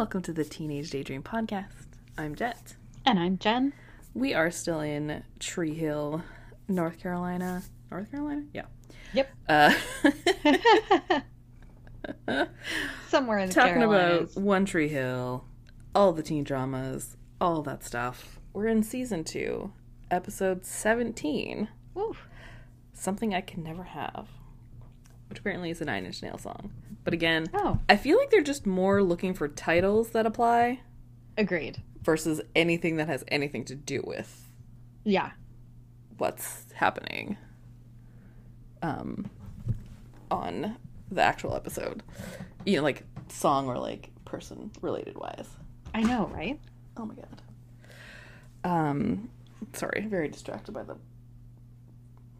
welcome to the Teenage Daydream Podcast. I'm Jet. And I'm Jen. We are still in Tree Hill, North Carolina. North Carolina? Yeah. Yep. Uh, Somewhere in the talking Carolinas. about One Tree Hill, all the teen dramas, all that stuff. We're in season two, episode 17 Ooh. Something I Can Never Have, which apparently is a Nine Inch Nail song. But again, Oh, I feel like they're just more looking for titles that apply agreed. versus anything that has anything to do with Yeah. what's happening um on the actual episode you know like song or like person related wise I know, right? oh my god um sorry very distracted by the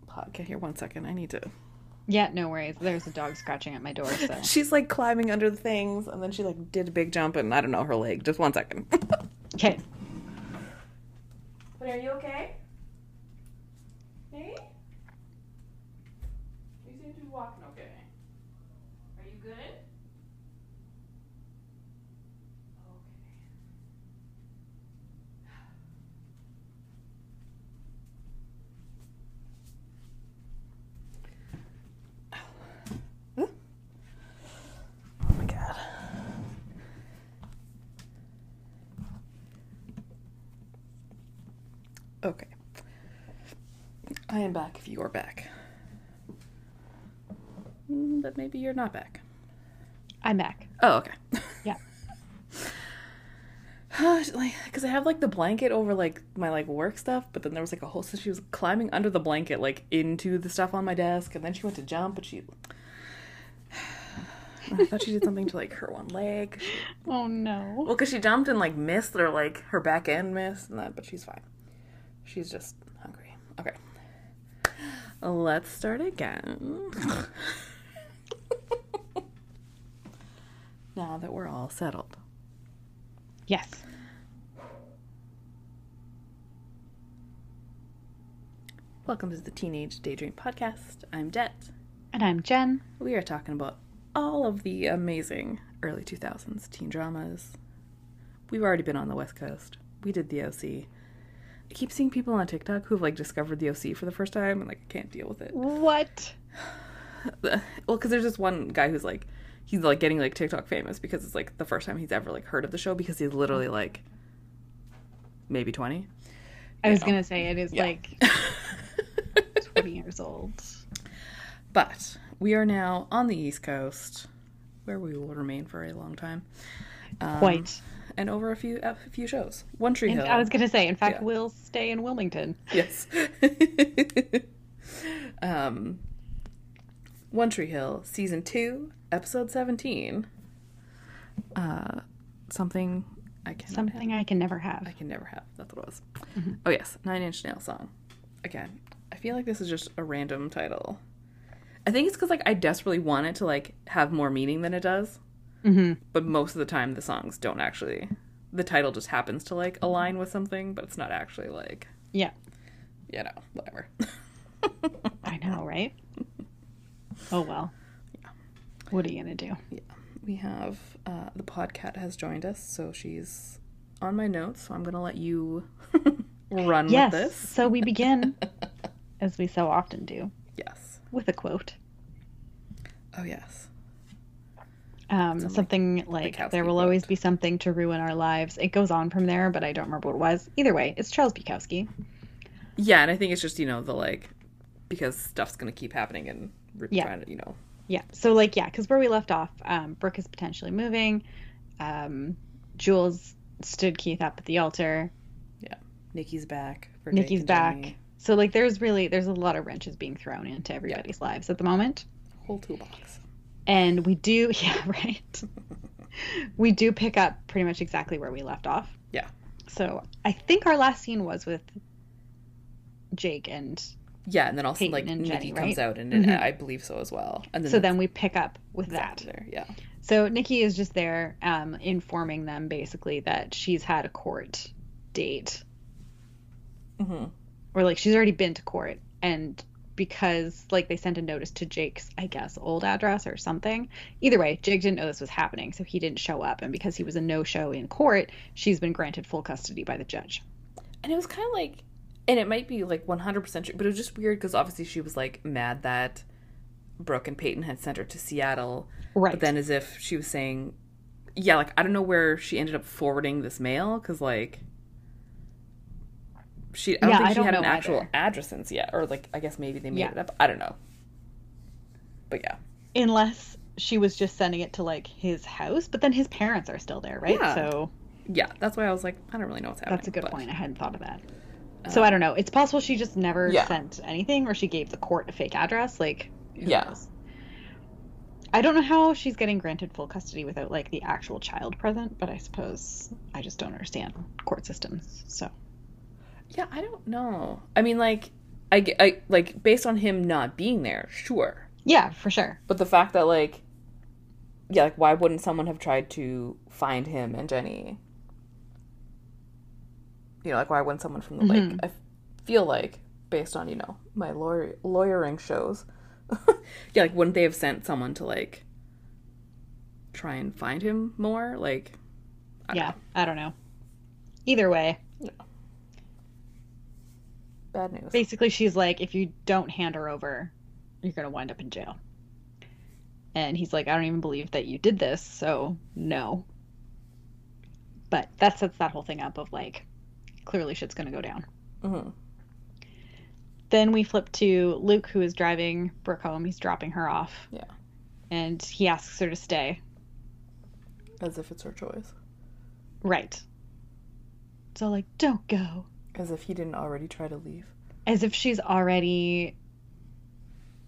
podcast here one second i need to Yeah, no worries. There's a dog scratching at my door, so. she's like climbing under the things and then she like did a big jump and i don't know her leg just one second Okay. but are you okay hey you seem to be walking okay are you good okay Oh my god. Okay. I am back if you are back. Mm, But maybe you're not back. I'm back. Oh, okay. Yeah. like, because I have like the blanket over like my like work stuff, but then there was like a whole. So she was climbing under the blanket like into the stuff on my desk, and then she went to jump, but she. I thought she did something to like her one leg. Oh, no. Well, because she jumped and like missed, or like her back end missed, and that. But she's fine. She's just hungry. Okay. Let's start again. now that we're all settled. Yes. Welcome to the Teenage Daydream Podcast. I'm Jet. And I'm Jen. We are talking about all of the amazing early 2000s teen dramas. We've already been on the West Coast. We did the OC. I keep seeing people on TikTok who've like discovered the OC for the first time and like I can't deal with it. What? well, because there's this one guy who's like, he's like getting like TikTok famous because it's like the first time he's ever like heard of the show because he's literally like maybe 20. I was know. going to say it is Yeah. like 20 years old. But we are now on the East Coast, where we will remain for a long time. Um, Quite. And over a few a few shows. One Tree And Hill. I was going to say, in fact, Yeah. we'll stay in Wilmington. yes. um, One Tree Hill, season two, episode seventeen. Uh, something I can Something I can never have. I can never have. That's what it was. Mm-hmm. Oh yes, Nine Inch Nail song. Again, I feel like this is just a random title. I think it's because like I desperately want it to like have more meaning than it does, hmm but most of the time the songs don't actually. The title just happens to like align with something, but it's not actually like Yeah. you know whatever. I know, right? Oh, well. Yeah. What are you going to do? Yeah. We have uh, the podcat has joined us, so she's on my notes. So I'm gonna let you run Yes. with this. So we begin, as we so often do, Yes. with a quote. Oh yes. Um, Some, something like, there will always be something to ruin our lives. It goes on from there, but I don't remember what it was. Either way, it's Charles Bukowski. Yeah, and I think it's just you know the like because stuff's gonna keep happening and we're Yeah. trying to you know Yeah. So like, yeah, because where we left off, um, Brooke is potentially moving. Um, Jules stood Keith up at the altar. Yeah, Nikki's back. For Nikki's back. So like, there's really there's a lot of wrenches being thrown into everybody's lives at the moment. Whole toolbox. And we do, yeah, right. we do pick up pretty much exactly where we left off. Yeah. So I think our last scene was with Jake and Yeah, and then also Peyton like and Nikki Jenny, comes right? out, and it- Mhm. I believe so as well. And then so then we pick up with that. there. Yeah. So Nikki is just there um, informing them basically that she's had a court date hmm or like she's already been to court and because like they sent a notice to Jake's, I guess, old address or something. Either way, Jake didn't know this was happening, so he didn't show up. And because he was a no show in court, she's been granted full custody by the judge. And it was kind of like, and it might be like 100% true, but it was just weird because obviously she was like mad that Brooke and Peyton had sent her to Seattle. Right. But then as if she was saying, yeah, like I don't know where she ended up forwarding this mail because like she I don't Yeah, think I she don't had an actual either. address since yet, or like I guess maybe they made Yeah. it up. I don't know. But yeah, Unless she was just sending it to like his house, but then his parents are still there, right? Yeah. So yeah, that's why I was like, I don't really know what's happening. that's a good but- point. I hadn't thought of that. So uh, I don't know. It's possible she just never Yeah. sent anything or she gave the court a fake address. Like, who Yeah. knows? I don't know how she's getting granted full custody without like the actual child present, but I suppose I just don't understand court systems. So Yeah, I don't know. I mean, like, I, I like based on him not being there, sure. yeah, for sure. But the fact that like, yeah, like why wouldn't someone have tried to find him and Jenny? You know, like why wouldn't someone from the like? Mm-hmm. I f- feel like based on you know my lawyer lawyering shows, yeah, like wouldn't they have sent someone to like try and find him more? Like, I yeah, know. I don't know. Either way, bad news. basically she's like, if you don't hand her over, you're gonna wind up in jail. And he's like, I don't even believe that you did this, so no. But that sets that whole thing up of like, clearly shit's gonna go down. Mm-hmm. Then we flip to Luke, who is driving Brooke home. He's dropping her off. Yeah. And he asks her to stay. As if it's her choice. Right. So, like, don't go. As if he didn't already try to leave. As if she's already.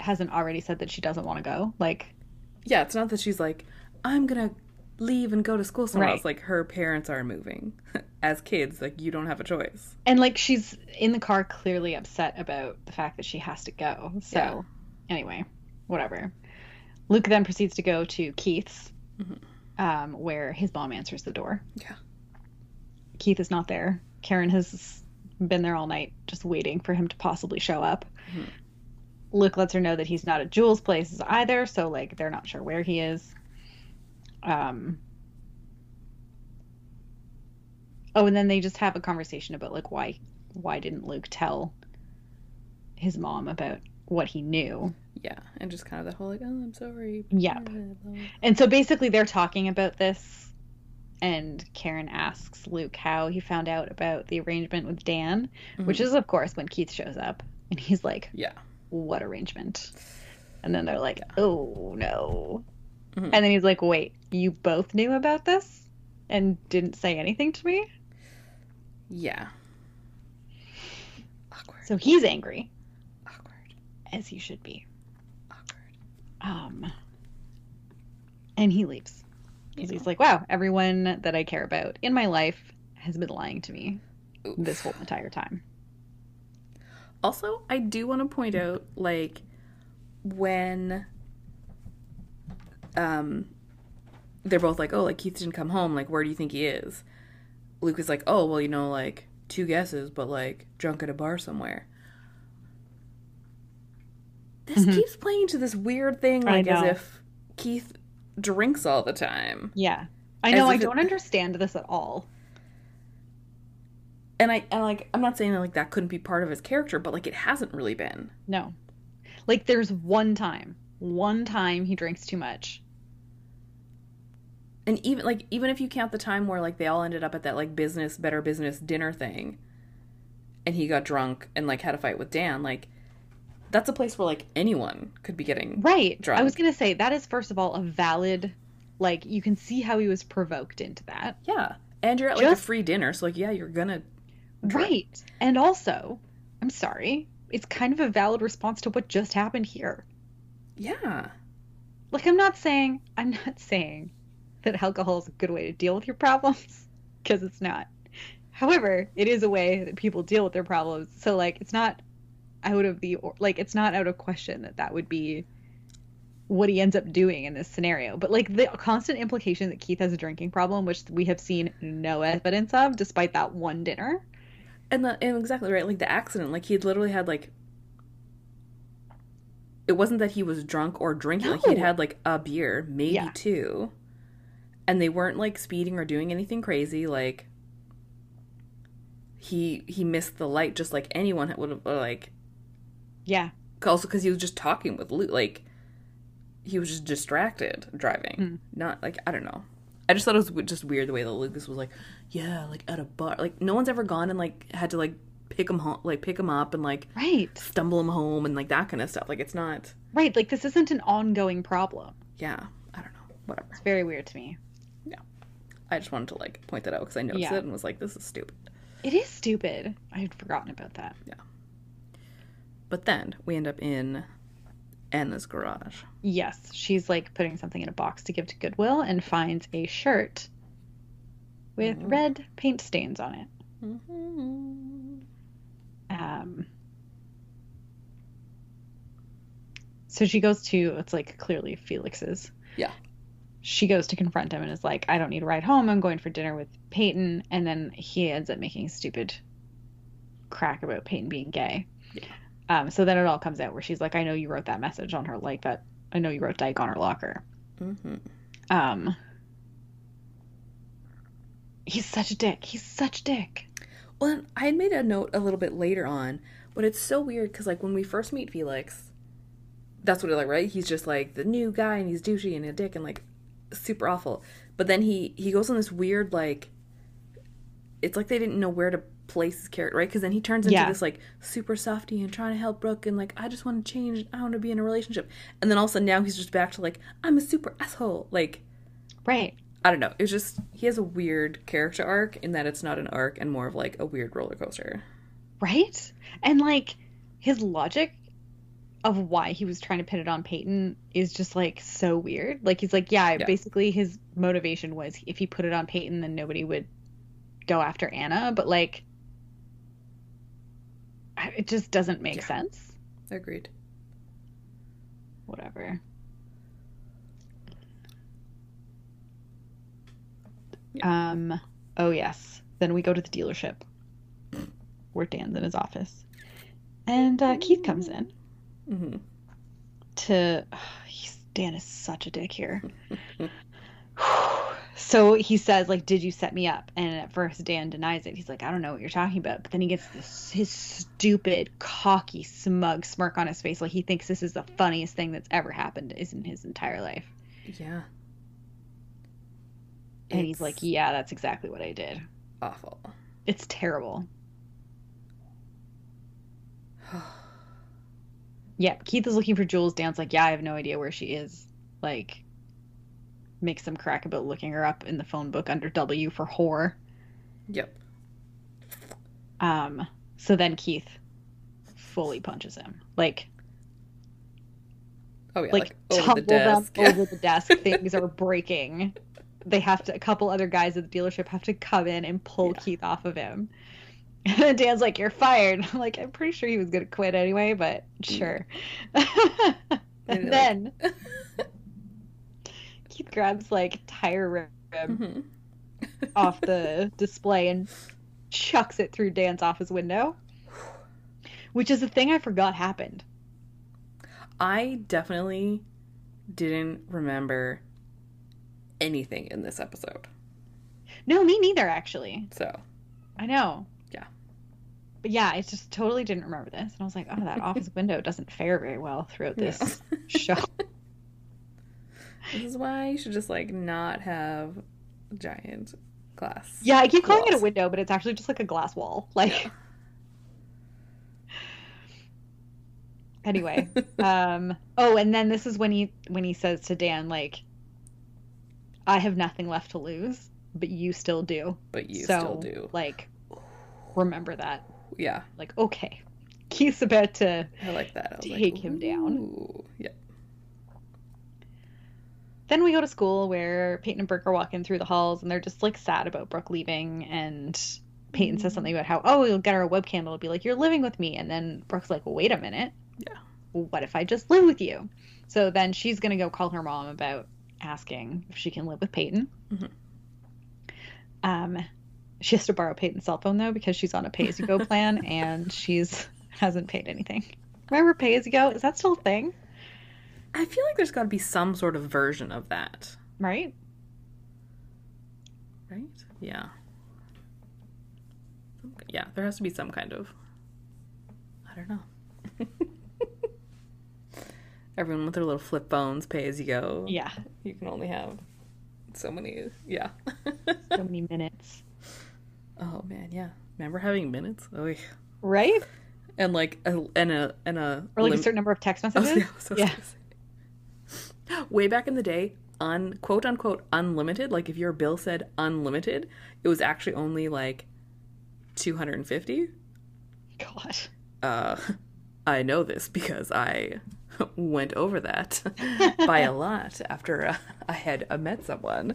hasn't already said that she doesn't want to go. Like, Yeah, it's not that she's like, I'm gonna leave and go to school somewhere Right. else. Like her parents are moving. As kids, like you don't have a choice. and like, she's in the car clearly upset about the fact that she has to go. So, Yeah. anyway, whatever. Luke then proceeds to go to Keith's, Mhm. um, where his mom answers the door. Yeah. Keith is not there. Karen has been there all night just waiting for him to possibly show up. Mhm. Luke lets her know that he's not at Jules' place either, so like they're not sure where he is. Um Oh, and then they just have a conversation about like why why didn't Luke tell his mom about what he knew? Yeah, and just kind of that whole like, oh, I'm sorry. Yep. And so basically they're talking about this and Karen asks Luke how he found out about the arrangement with Dan, which Mhm. is of course when Keith shows up and he's like, Yeah. "What arrangement?" And then they're like, "Oh no." Mhm. And then he's like, "Wait, you both knew about this and didn't say anything to me?" Yeah. Awkward. So he's angry, Awkward. as he should be. Awkward. Um and he leaves. Because he's like, "Wow, everyone that I care about in my life has been lying to me Oof. this whole entire time." Also, I do want to point out, like, when um they're both like, oh, like Keith didn't come home. Like, where do you think he is? Luke is like, oh, well, you know, like two guesses, but like drunk at a bar somewhere. This Mhm. keeps playing to this weird thing, like as if Keith drinks all the time. Yeah. I know I don't understand this at all. And I and like I'm not saying that like that couldn't be part of his character, but like it hasn't really been. No. Like there's one time, one time he drinks too much. and even like even if you count the time where like they all ended up at that like business better business dinner thing and he got drunk and like had a fight with dan like that's a place where like anyone could be getting Right. Drunk. I was going to say that is first of all a valid like you can see how he was provoked into that. yeah and you're at like Just- a free dinner so like yeah you're gonna drink. Right. And also, I'm sorry, it's kind of a valid response to what just happened here. yeah Like I'm not saying I'm not saying that alcohol is a good way to deal with your problems because it's not. However, it is a way that people deal with their problems. So like it's not out of the or like it's not out of question that that would be what he ends up doing in this scenario. But like the constant implication that Keith has a drinking problem, which we have seen no evidence of despite that one dinner. and the and exactly right like the accident like he literally had like it wasn't that he was drunk or drinking. Like he'd had like a beer, maybe Yeah. two. And they weren't like speeding or doing anything crazy. Like he he missed the light just like anyone would have like Yeah. also because he was just talking with Luke. Like he was just distracted driving. Hmm. Not like I don't know. I just thought it was just weird the way that Lucas was like, yeah, like at a bar. Like no one's ever gone and like had to like pick him home, like pick him up and like Right. stumble him home and like that kind of stuff. Like it's not. Right. Like this isn't an ongoing problem. Yeah, I don't know. Whatever. It's very weird to me. Yeah, I just wanted to like point that out because I noticed Yeah. it and was like, this is stupid. It is stupid. I had forgotten about that. But then we end up in Anna's garage. Yes, she's like putting something in a box to give to Goodwill and finds a shirt with Mhm. red paint stains on it. Mm-hmm. Um, so she goes to, it's like clearly Felix's. Yeah. She goes to confront him and is like, I don't need a ride home. I'm going for dinner with Peyton. And then he ends up making a stupid crack about Peyton being gay. Um, so then it all comes out where she's like, I know you wrote that message on her, like that. I know you wrote Dyke on her locker. Mm-hmm. Um, he's such a dick. He's such a dick. Well, I had made a note a little bit later on, but it's so weird because like when we first meet Felix, that's what it like, right? He's just like the new guy and he's douchey and a dick and like super awful. But then he he goes on this weird like, it's like they didn't know where to place his character, right? Because then he turns into Yeah. this like super softy and trying to help Brooke and like I just want to change, I want to be in a relationship, and then all of a sudden now he's just back to like I'm a super asshole, like. Right. I don't know. It's just he has a weird character arc in that it's not an arc and more of like a weird roller coaster. Right? And like his logic of why he was trying to pin it on Peyton is just like so weird. Like he's like, yeah, Yeah. basically his motivation was if he put it on Peyton then nobody would go after Anna, but like it just doesn't make Yeah. sense. Agreed. Whatever. Um oh yes. Then we go to the dealership where Dan's in his office. And uh, Keith comes in. Mm-hmm. to he's, Dan is such a dick here. so he says like did you set me up and at first Dan denies it. He's like I don't know what you're talking about. But then he gets this his stupid cocky smug smirk on his face like he thinks this is the funniest thing that's ever happened is in his entire life. Yeah. And he's like yeah, that's exactly what I did. awful. It's terrible. Yeah, Keith is looking for Jules. Dan's like, yeah, I have no idea where she is. Like, makes some crack about looking her up in the phone book under W for whore. Yep. Um, so then Keith fully punches him. Like, Oh yeah, like, like, over tumble the desk. them over the desk. Things are breaking. They have to. A couple other guys at the dealership have to come in and pull Yeah. Keith off of him. And Dan's like, "You're fired." I'm like, I'm pretty sure he was gonna quit anyway, but sure. And and then Keith grabs like tire rim Mhm. off the display and chucks it through Dan's office window, which is a thing I forgot happened. I definitely didn't remember anything in this episode. No, me neither, actually. So I know. Yeah. But yeah, I just totally didn't remember this. And I was like, oh, that office window doesn't fare very well throughout this No. show. This is why you should just like not have giant glass. Yeah, I keep calling it a window, but it's actually just like a glass wall. Like, Yeah. anyway. um, oh, and then this is when he when he says to Dan, like, I have nothing left to lose, but you still do. but you so, still do. Like, remember that. Yeah, Like, okay. Keith's about to I like that. I was like, Take him down. "Ooh." Yeah. Then we go to school where Peyton and Brooke are walking through the halls and they're just like sad about Brooke leaving. And Peyton says something about how, oh, you'll get her a webcam. It'll be like, you're living with me. And then Brooke's like, well, wait a minute. Yeah. What if I just live with you? So then she's going to go call her mom about asking if she can live with Peyton. Mhm. Um, she has to borrow Peyton's cell phone though because she's on a pay as you go plan and she's hasn't paid anything. Remember pay as you go? Is that still a thing? I feel like there's got to be some sort of version of that, Right? right? Yeah. Yeah, there has to be some kind of. I don't know. Everyone with their little flip phones, pay as you go. Yeah. You can only have so many. Yeah. So many minutes. oh man, yeah. Remember having minutes? Oh, yeah. Right? and like a and a and a Or like lim- a certain number of text messages. Oh, yeah, I was Yeah. Way back in the day, un quote unquote unlimited. Like if your bill said unlimited, it was actually only like two hundred and fifty. God. Uh, I know this because I went over that by a lot after uh, I had uh, met someone,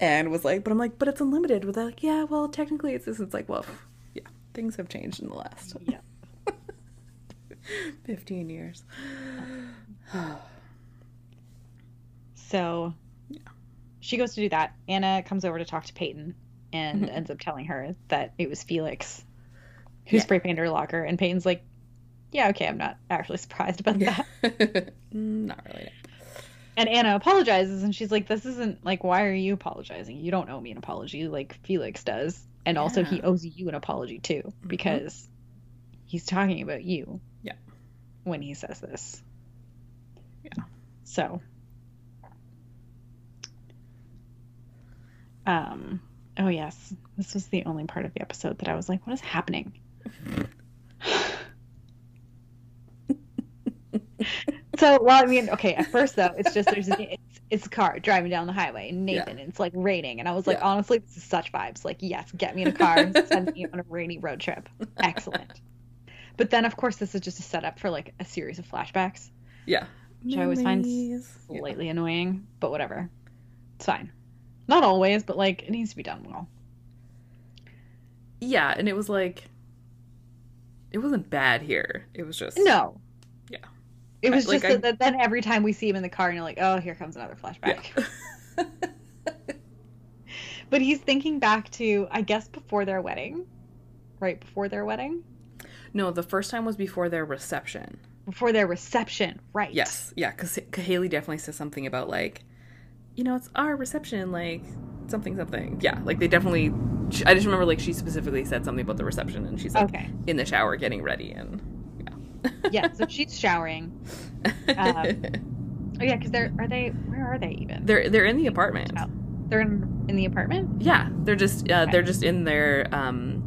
and was like, but I'm like, but it's unlimited. With like, yeah, well, technically it's this. It's like, well, yeah, things have changed in the last Yeah. fifteen years. So she goes to do that. Anna comes over to talk to Peyton and Mhm. ends up telling her that it was Felix who Yeah. spray painted her locker. And Peyton's like, yeah, okay, I'm not actually surprised about that. Not really. And Anna apologizes and she's like, this isn't like, why are you apologizing? You don't owe me an apology like Felix does. And also, he owes you an apology too because he's talking about you. Yeah. When he says this. Yeah. So. Um. Oh yes, this was the only part of the episode that I was like, "What is happening?" so, well, I mean, okay. At first, though, it's just there's it's, it's a car driving down the highway, and Nathan, and it's like raining, and I was like, Yeah. honestly, this is such vibes. Like, yes, get me in a car, and send me on a rainy road trip. Excellent. But then, of course, this is just a setup for like a series of flashbacks. Yeah. Which I always find Memories. Yeah. Slightly annoying, but whatever. It's fine. Not always, but like it needs to be done well. Yeah, and it was like it wasn't bad here. It was just No. Yeah. It was Like, just I- that, that then every time we see him in the car, and you're like, oh, here comes another flashback. Yeah. But he's thinking back to, I guess, before their wedding, right before their wedding, no, the first time was before their reception. before their reception, right? Yes, yeah, because Haley definitely says something about like, you know, it's our reception, like something something. Yeah, like they definitely. I just remember like she specifically said something about the reception, and she's like Okay. in the shower getting ready, and yeah. Yeah. So she's showering. Um, Oh yeah, because they're are they? Where are they even? they're they're in the apartment. Oh. They're in, in the apartment. Yeah, they're just uh, Okay. they're just in their um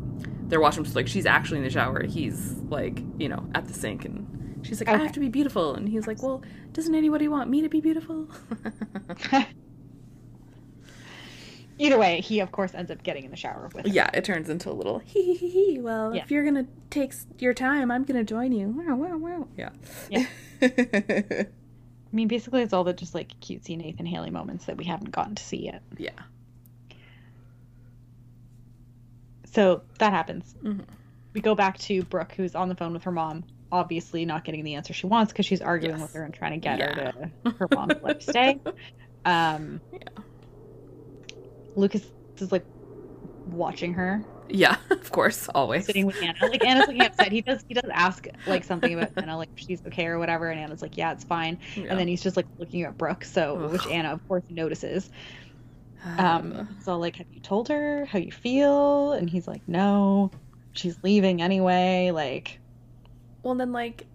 their washroom. So like she's actually in the shower. He's like you know at the sink, and she's like, I have to be beautiful, and he's like, Well, doesn't anybody want me to be beautiful? Either way, he of course ends up getting in the shower with. her. yeah, it turns into a little hee hee hee hee. Well, Yeah. if you're gonna take your time, I'm gonna join you. Wow, wow, wow. Yeah. Yeah. I mean, basically, it's all the just like cutesy Nathan Haley moments that we haven't gotten to see yet. yeah. So that happens. Mhm. We go back to Brooke, who's on the phone with her mom, obviously not getting the answer she wants because she's arguing Yes. with her and trying to get her to her mom to let her stay. Um, Yeah. Lucas is like watching her Yeah, of course, always. sitting with Anna. Like Anna's looking upset. He does he does ask like something about Anna, like she's okay or whatever, and Anna's like, yeah, it's fine. Yeah. And then he's just like looking at Brooke, so Ugh. which Anna of course notices. Um, so like, have you told her how you feel? And he's like, no, she's leaving anyway. Like, Well, and then like,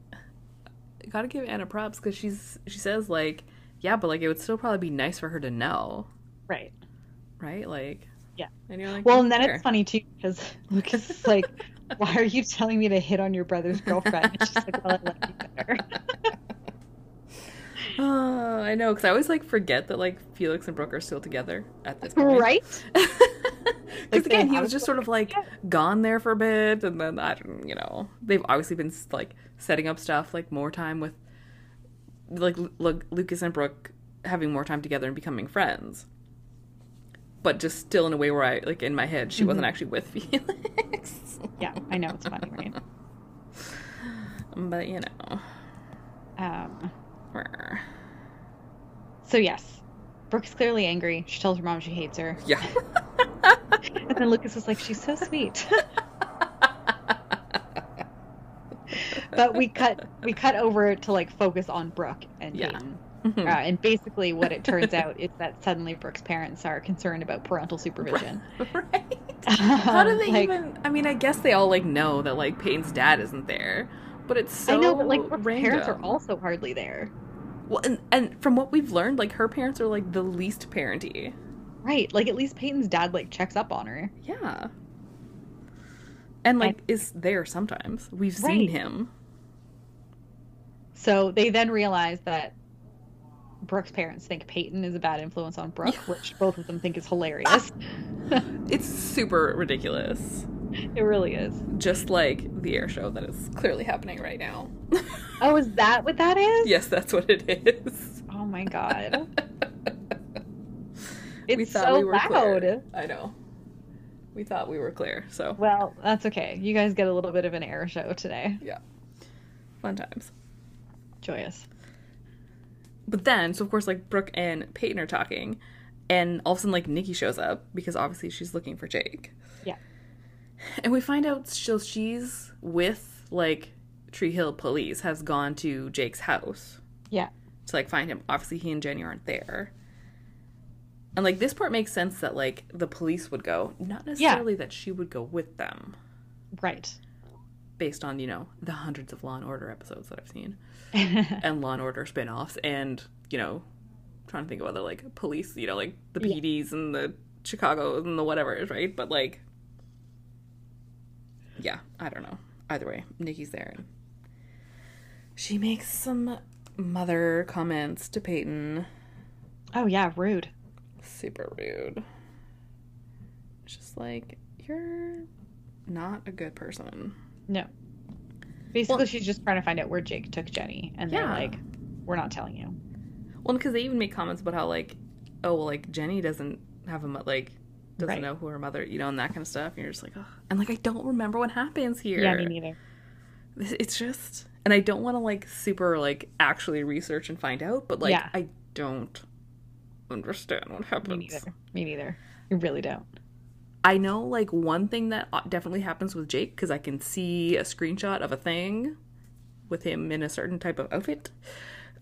gotta give Anna props because she's she says like, yeah, but like it would still probably be nice for her to know, right. right? Like, Yeah. And you're like, Well, and then "Fair." it's funny too because Lucas is like, why are you telling me to hit on your brother's girlfriend? And she's like, well, I like you better. Oh, I know because I always like forget that like Felix and Brooke are still together at this point, right? Because Like, again, he was just sort of like Yeah. gone there for a bit, and then I don't, you know, they've obviously been like setting up stuff like more time with like Lu- Lucas and Brooke having more time together and becoming friends. But just still in a way where I like in my head she wasn't Mhm. actually with Felix. Yeah, I know it's funny, right? but you know, Um, so yes, Brooke's clearly angry. She tells her mom she hates her, yeah. and then Lucas is like, she's so sweet. but we cut we cut over to like focus on Brooke and Yeah. Peyton. Uh, and basically, what it turns out is that suddenly Brooke's parents are concerned about parental supervision. right. How do Um, they like, even? I mean, I guess they all like know that like Peyton's dad isn't there, but it's so I know, but like Brooke's random. parents are also hardly there. Well, and and from what we've learned, like her parents are like the least parenty. Right. Like at least Peyton's dad like checks up on her. Yeah. And like is there sometimes. We've seen him. So they then realize that Brooke's parents think Peyton is a bad influence on Brooke, which both of them think is hilarious. Ah. It's super ridiculous. it really is. Just like the air show that is clearly happening right now. Oh, is that what that is? yes, that's what it is. Oh my god. It's we thought so we were loud. clear. I know. We thought we were clear, so Well, that's okay. You guys get a little bit of an air show today. Yeah. Fun times. Joyous. But then, so of course, like Brooke and Peyton are talking, and all of a sudden, like Nikki shows up because obviously she's looking for Jake. Yeah. And we find out so she's with like Tree Hill Police has gone to Jake's house Yeah. to like find him. Obviously, he and Jenny aren't there. And like this part makes sense that like the police would go, not necessarily that she would go with them, Right. based on you know the hundreds of Law and Order episodes that I've seen. and Law and Order spin-offs and, you know, trying to think of other like police, you know, like the Yeah. PDs and the Chicago and the whatever, right? But like yeah, I don't know. Either way, Nikki's there and she makes some mother comments to Peyton. oh yeah, rude. Super rude. Just like you're not a good person. No. Basically, Well- she's just trying to find out where Jake took Jenny, and they're like, "We're not telling you." Well, because they even make comments about how like, oh, well, like Jenny doesn't have a like doesn't Right. know who her mother, you know, and that kind of stuff. And you're just like, oh, and like I don't remember what happens here. Yeah, me neither. It's just, and I don't want to like super like actually research and find out, but like Yeah. I don't understand what happens. Me neither. Me neither. I really don't. I know like one thing that uh, definitely happens with Jake because I can see a screenshot of a thing with him in a certain type of outfit.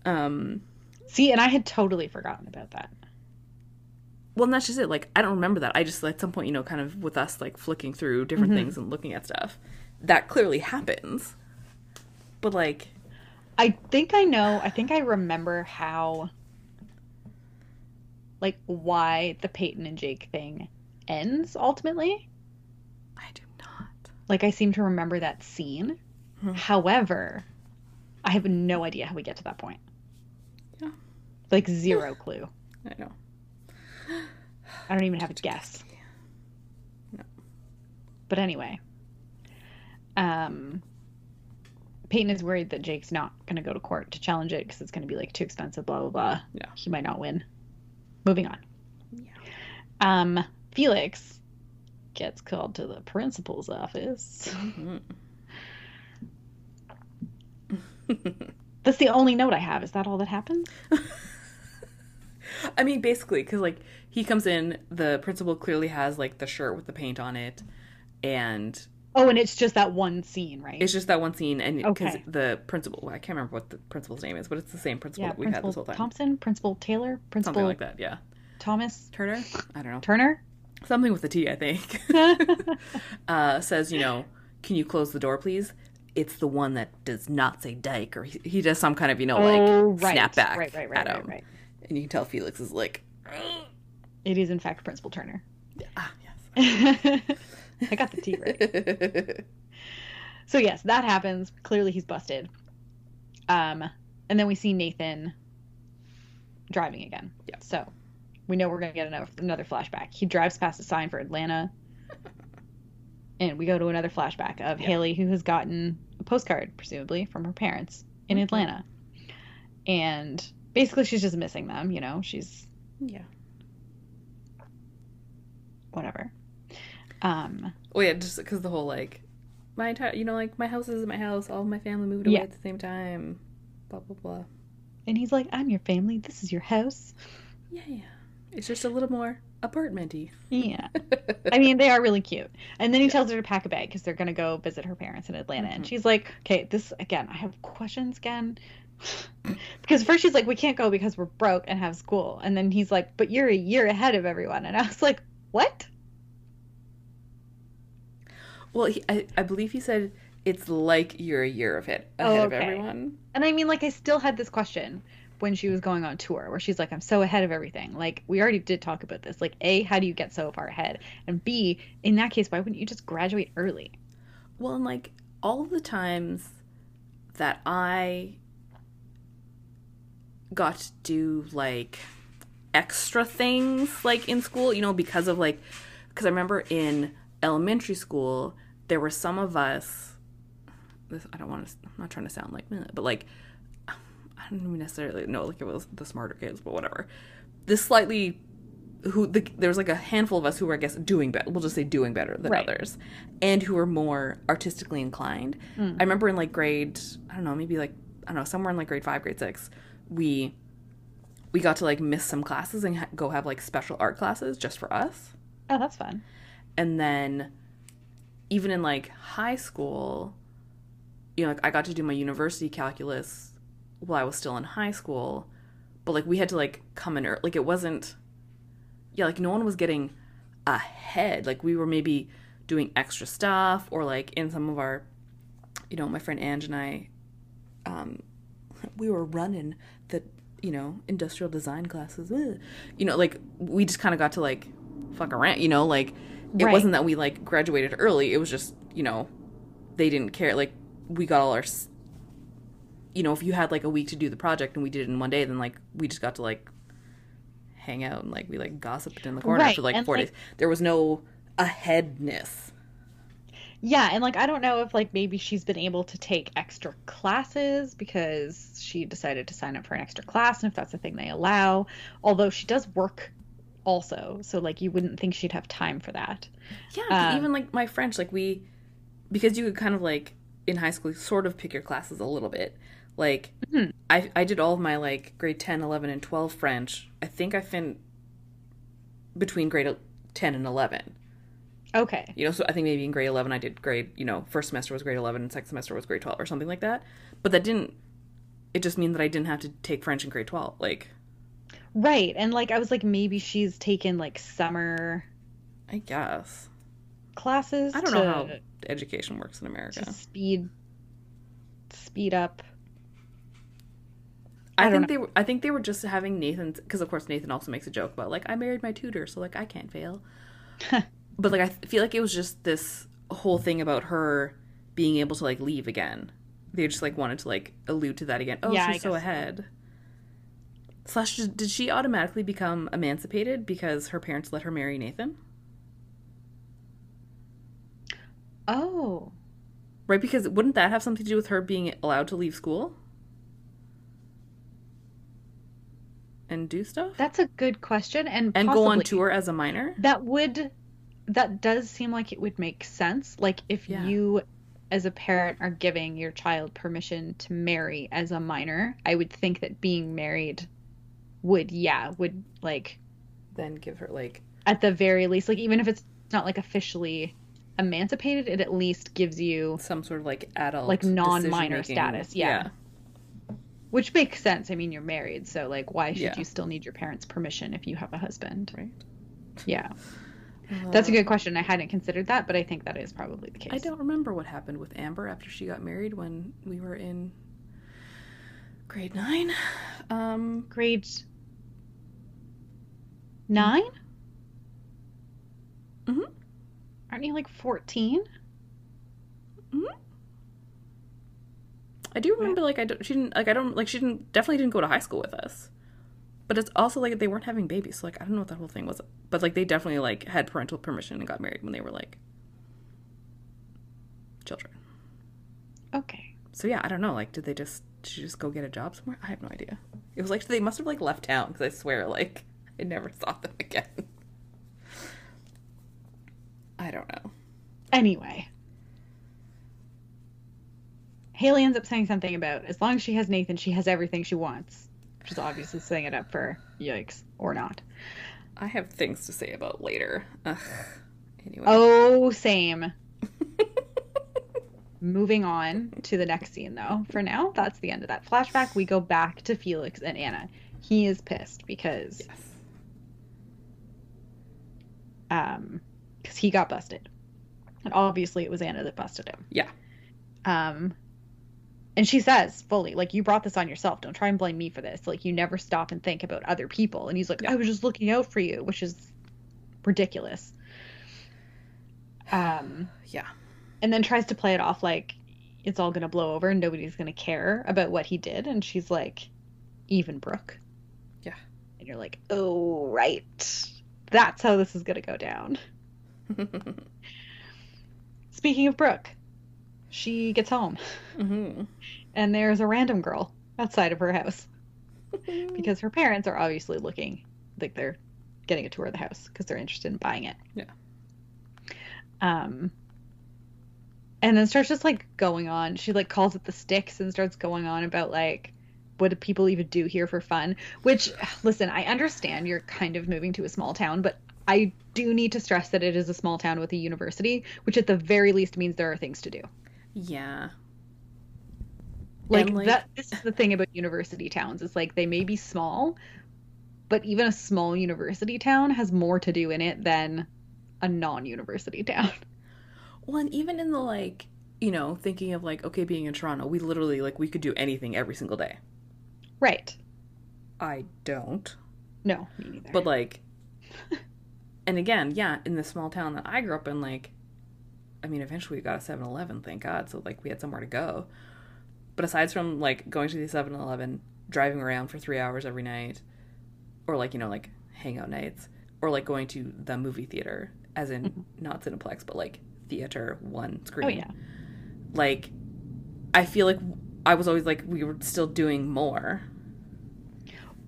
Um, See, and I had totally forgotten about that. Well, and that's just it. Like, I don't remember that. I just, at some point, you know, kind of with us, like, flicking through different things and looking at stuff, that clearly happens. But, like, I think I know. I think I remember how, like, why the Peyton and Jake thing ends ultimately. I do not. Like, I seem to remember that scene. Mhm. However, I have no idea how we get to that point. Yeah. Like, zero clue. I know. I don't even have a guess. No. But anyway, um, Peyton is worried that Jake's not going to go to court to challenge it because it's going to be like too expensive. Blah blah blah. Yeah. He might not win. Moving on. Yeah. Um, Felix gets called to the principal's office. Mhm. That's the only note I have. Is that all that happens? I mean, basically, because, like, he comes in, the principal clearly has, like, the shirt with the paint on it, and Oh, and it's just that one scene, right? it's just that one scene, and because Okay. the principal, I can't remember what the principal's name is, but it's the same principal yeah, that we've had this whole time. Thompson, Principal Taylor, Principal Something like that, yeah. Thomas Turner? I don't know. Turner. Something with a T, I think. uh, says, you know, can you close the door, please? It's the one that does not say Dyke, or he, he does some kind of, you know, like oh, right. snap back Right, right, right, at right, him, right. right. and you can tell Felix is like, It is in fact Principal Turner. ah, yes. I got the T right. So yes, that happens. Clearly he's busted. Um, and then we see Nathan driving again. Yeah. So we know we're gonna get another another flashback. He drives past a sign for Atlanta, and we go to another flashback of Yeah. Haley, who has gotten a postcard, presumably from her parents in Mhm. Atlanta, and basically she's just missing them. You know, she's yeah. Whatever. Um, Oh yeah, just because the whole like, my entire, you know, like my house isn't my house. All of my family moved away Yeah. at the same time. Blah blah blah. and he's like, "I'm your family. This is your house." Yeah, yeah. It's just a little more apartmenty. Yeah. I mean, they are really cute. And then he Yeah. tells her to pack a bag because they're going to go visit her parents in Atlanta. And Mhm. she's like, okay, this, again, I have questions again. because first she's like, we can't go because we're broke and have school. And then he's like, but you're a year ahead of everyone. And I was like, what? Well, he, I, I believe he said it's like you're a year of it ahead Oh, of okay. everyone. And I mean, like, I still had this question when she was going on tour where she's like, I'm so ahead of everything. Like, we already did talk about this. Like, A, how do you get so far ahead? And B, in that case, why wouldn't you just graduate early? Well, and like all of the times that I got to do like extra things like in school, you know, because of like, because I remember in elementary school, there were some of us, this, I don't want to, I'm not trying to sound like, but like, I don't even necessarily know like it was the smarter kids, but whatever. This slightly who the, there was like a handful of us who were I guess doing better. We'll just say doing better than Right. others, and who were more artistically inclined. Mm. I remember in like grade I don't know maybe like I don't know somewhere in like grade five grade six we we got to like miss some classes and ha- go have like special art classes just for us. Oh, that's fun. And then even in like high school, you know, like I got to do my university calculus while I was still in high school, but like we had to like come in early. Like it wasn't, yeah, like no one was getting ahead. Like we were maybe doing extra stuff or like in some of our, you know, my friend Ange and I, um, we were running you know, industrial design classes. Ugh. You know, like we just kind of got to like fuck around, you know, like it Right. wasn't that we like graduated early. It was just, you know, they didn't care. Like we got all our, you know, if you had like a week to do the project and we did it in one day, then like we just got to like hang out and like we like gossiped in the corner Right, for like and, four like- days. There was no aheadness. Yeah, and like I don't know if like maybe she's been able to take extra classes because she decided to sign up for an extra class and if that's the thing they allow. Although she does work also, so like you wouldn't think she'd have time for that. Yeah, Um, even like my French, like we, because you could kind of like in high school sort of pick your classes a little bit. Like Mhm. I I did all of my like grade 10, 11 and 12 French. I think I fin between grade 10 and 11. Okay. You know, so I think maybe in grade 11 I did grade, you know, first semester was grade 11 and second semester was grade 12 or something like that. But that didn't it just mean that I didn't have to take French in grade 12. Like Right. And like I was like maybe she's taken like summer I guess. classes I don't to, know how education works in America. to speed speed up. I, I think they were. I think they were just having Nathan because, of course, Nathan also makes a joke about like I married my tutor, so like I can't fail. but like I feel like it was just this whole thing about her being able to like leave again. They just like wanted to like allude to that again. Oh, Yeah, she's so guess so. ahead. Slash, did she automatically become emancipated because her parents let her marry Nathan? Oh. Right, because wouldn't that have something to do with her being allowed to leave school and do stuff That's a good question and and go on tour as a minor? That would that does seem like it would make sense. Like if Yeah. you as a parent are giving your child permission to marry as a minor, I would think that being married would yeah, would like Then give her like at the very least like even if it's not like officially emancipated, it at least gives you some sort of like adult Like non-minor status, yeah. which makes sense. I mean, you're married, so like why should Yeah. you still need your parents' permission if you have a husband? right Yeah. That's a Uh, good question. I hadn't considered that, but I think that is probably the case. I don't remember what happened with Amber after she got married when we were in grade 9 um grade nine? Mm-hmm. Aren't you like 14? Hmm. I do remember like I don't she didn't like I don't like she didn't definitely didn't go to high school with us. But it's also like they weren't having babies, so like I don't know what that whole thing was. But like they definitely like had parental permission and got married when they were like children. Okay. So yeah, I don't know. Like, did they just did she just go get a job somewhere? I have no idea. It was like they must have like left town because I swear like I never saw them again. I don't know. Anyway. Haley ends up saying something about as long as she has Nathan, she has everything she wants. Which is obviously setting it up for yikes or not. I have things to say about later. Ugh. Anyway. Oh, same. Moving on to the next scene, though. For now, that's the end of that flashback. We go back to Felix and Anna. He is pissed because Yes. um because he got busted, and obviously it was Anna that busted him. Yeah. Um, and she says fully, like, you brought this on yourself. Don't try and blame me for this. Like, you never stop and think about other people. And he's like, Yeah. I was just looking out for you, which is ridiculous. Um, Yeah. and then tries to play it off like it's all gonna blow over and nobody's gonna care about what he did. And she's like, even Brooke. Yeah. And you're like, oh right, that's how this is gonna go down. Speaking of Brooke, she gets home hmm and there's a random girl outside of her house because her parents are obviously looking like they're getting a tour of the house because they're interested in buying it. Yeah. Um and then starts just like going on. She like calls it the sticks and starts going on about like what do people even do here for fun? Which listen, I understand you're kind of moving to a small town, but I do need to stress that it is a small town with a university, which at the very least means there are things to do. Yeah. like, like- that this is the thing about university towns it's like they may be small but even a small university town has more to do in it than a non-university town Well, and even in the like, you know, thinking of like, okay, being in Toronto, we literally like we could do anything every single day. right I don't, no me neither but like, and again, yeah, in the small town that I grew up in, like, I mean, eventually we got a 7-Eleven, thank God, so like we had somewhere to go. But aside from like going to the 7-Eleven, driving around for three hours every night, or like you know like hangout nights, or like going to the movie theater, as in mm-hmm. not Cineplex, but like theater one screen. oh yeah like I feel like I was always like we were still doing more.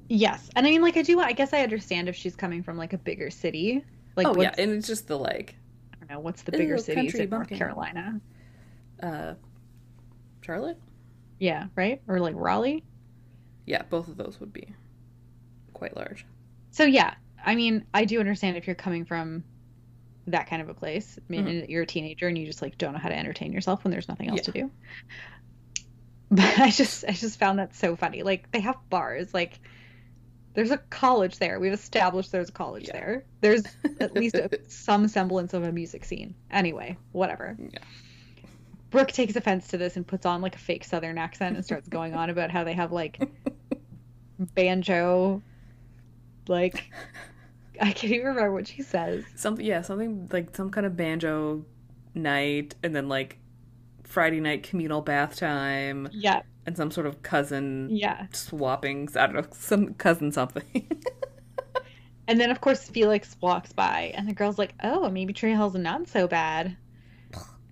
yes and i mean like i do i guess i understand if she's coming from like a bigger city like oh yeah, and it's just the like know what's the bigger Ew, cities in north bumpkin. carolina uh Charlotte? yeah right or like raleigh Yeah, both of those would be quite large. So yeah, I mean, I do understand if you're coming from that kind of a place. I mean, Mhm. you're a teenager and you just like don't know how to entertain yourself when there's nothing else Yeah. to do. But I just I just found that so funny. Like they have bars. Like there's a college there. We've established there's a college Yeah. there. There's at least a, some semblance of a music scene. Anyway, whatever. Yeah. Brooke takes offense to this and puts on like a fake southern accent and starts going on about how they have like banjo like I can't even remember what she says. Something yeah, something like some kind of banjo night and then like Friday night communal bath time Yeah, and some sort of cousin yeah. swappings. I don't know, some cousin something. And then of course Felix walks by and the girl's like, "Oh, maybe Tree Hill's not so bad."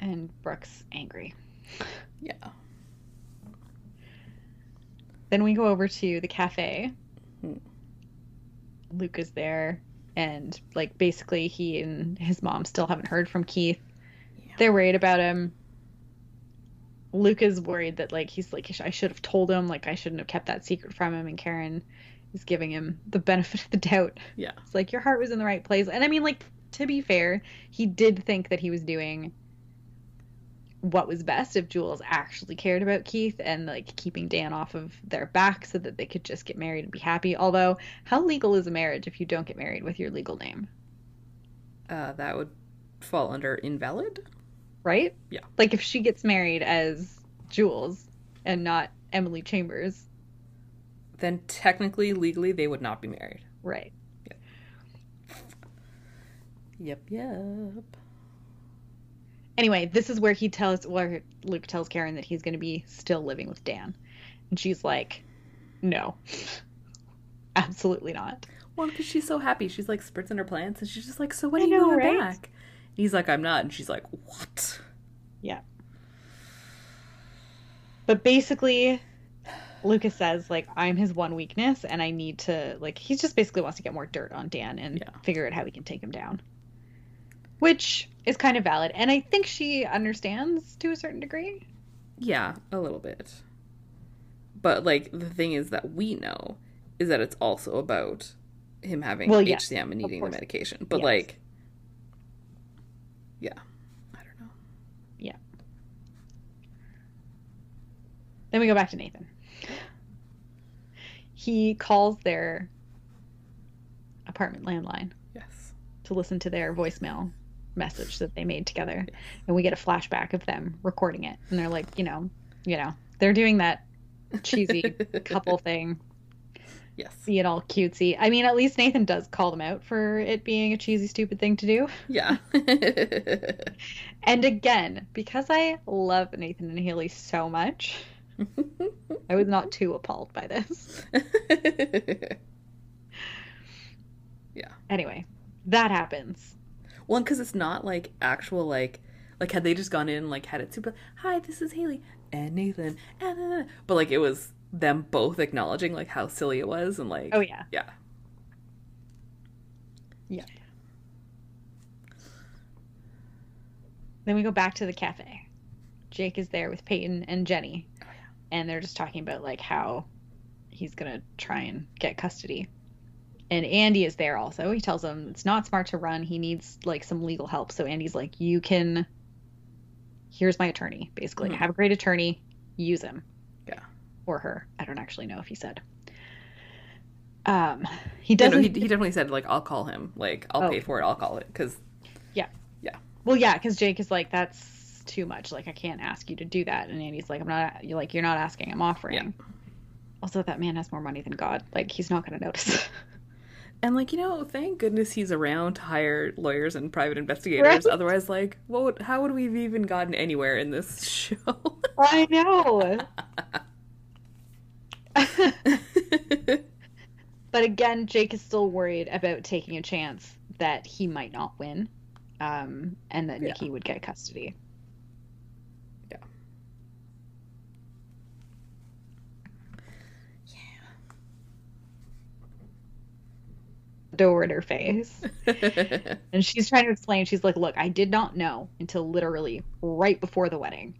And Brooke's angry. yeah. Then we go over to the cafe. Hmm. Luke is there and like basically he and his mom still haven't heard from Keith. Yeah. They're worried about him. Luke is worried that like he's like I should have told him, like I shouldn't have kept that secret from him and Karen is giving him the benefit of the doubt. Yeah. It's like your heart was in the right place. And I mean, like, to be fair, he did think that he was doing what was best if Jules actually cared about Keith and like keeping Dan off of their back so that they could just get married and be happy. Although, how legal is a marriage if you don't get married with your legal name? Uh that would fall under invalid? Right? Yeah. Like if she gets married as Jules and not Emily Chambers, Then technically legally they would not be married. right? Yep, yep. Yep. Anyway, this is where he tells where Luke tells Karen that he's going to be still living with Dan. And she's like, "No. Absolutely not." Well, because she's so happy. She's like spritzing her plants, and she's just like, "So when I are you know, moving right? back?" He's like, "I'm not," and she's like, "What?" Yeah. But basically, Lucas says like I'm his one weakness and I need to like he just basically wants to get more dirt on Dan and Yeah. figure out how he can take him down. Which is kind of valid and I think she understands to a certain degree. Yeah, a little bit. But like the thing is that we know is that it's also about him having Well, yeah, HCM and needing the medication. But Yes. like, yeah, I don't know. Yeah. Then we go back to Nathan. He calls their apartment landline Yes. to listen to their voicemail message that they made together. And we get a flashback of them recording it. And they're like, you know, you know, they're doing that cheesy couple thing, Yes. being all cutesy. I mean, at least Nathan does call them out for it being a cheesy, stupid thing to do. Yeah. And again, because I love Nathan and Haley so much, I was not too appalled by this. Yeah. Anyway, that happens. One, because it's not like actual like like had they just gone in like had it super hi this is Haley and Nathan and but like it was them both acknowledging like how silly it was and like Oh, yeah. yeah yeah Then we go back to the cafe. Jake is there with Peyton and Jenny. Oh, yeah. And they're just talking about like how he's going to try and get custody. And Andy is there also. He tells him it's not smart to run. He needs like some legal help. So Andy's like, "You can Here's my attorney, basically. Mhm. Have a great attorney. Use him." Or her. I don't actually know if he said. Um, he Yeah, no, doesn't he, he definitely said like I'll call him like I'll Oh. pay for it I'll call it because Yeah. Yeah. Well, yeah, because Jake is like, that's too much. Like, I can't ask you to do that. And Andy's like, I'm not. You're like, you're not asking. I'm offering. Yeah. Also, that man has more money than God. Like, he's not going to notice. and like you know thank goodness he's around to hire lawyers and private investigators Right. otherwise like what would, how would we have even gotten anywhere in this show I know. but again, Jake is still worried about taking a chance that he might not win, um, and that Yeah. Nikki would get custody. Yeah. Door in her face. And she's trying to explain. She's like, "Look, I did not know until literally right before the wedding.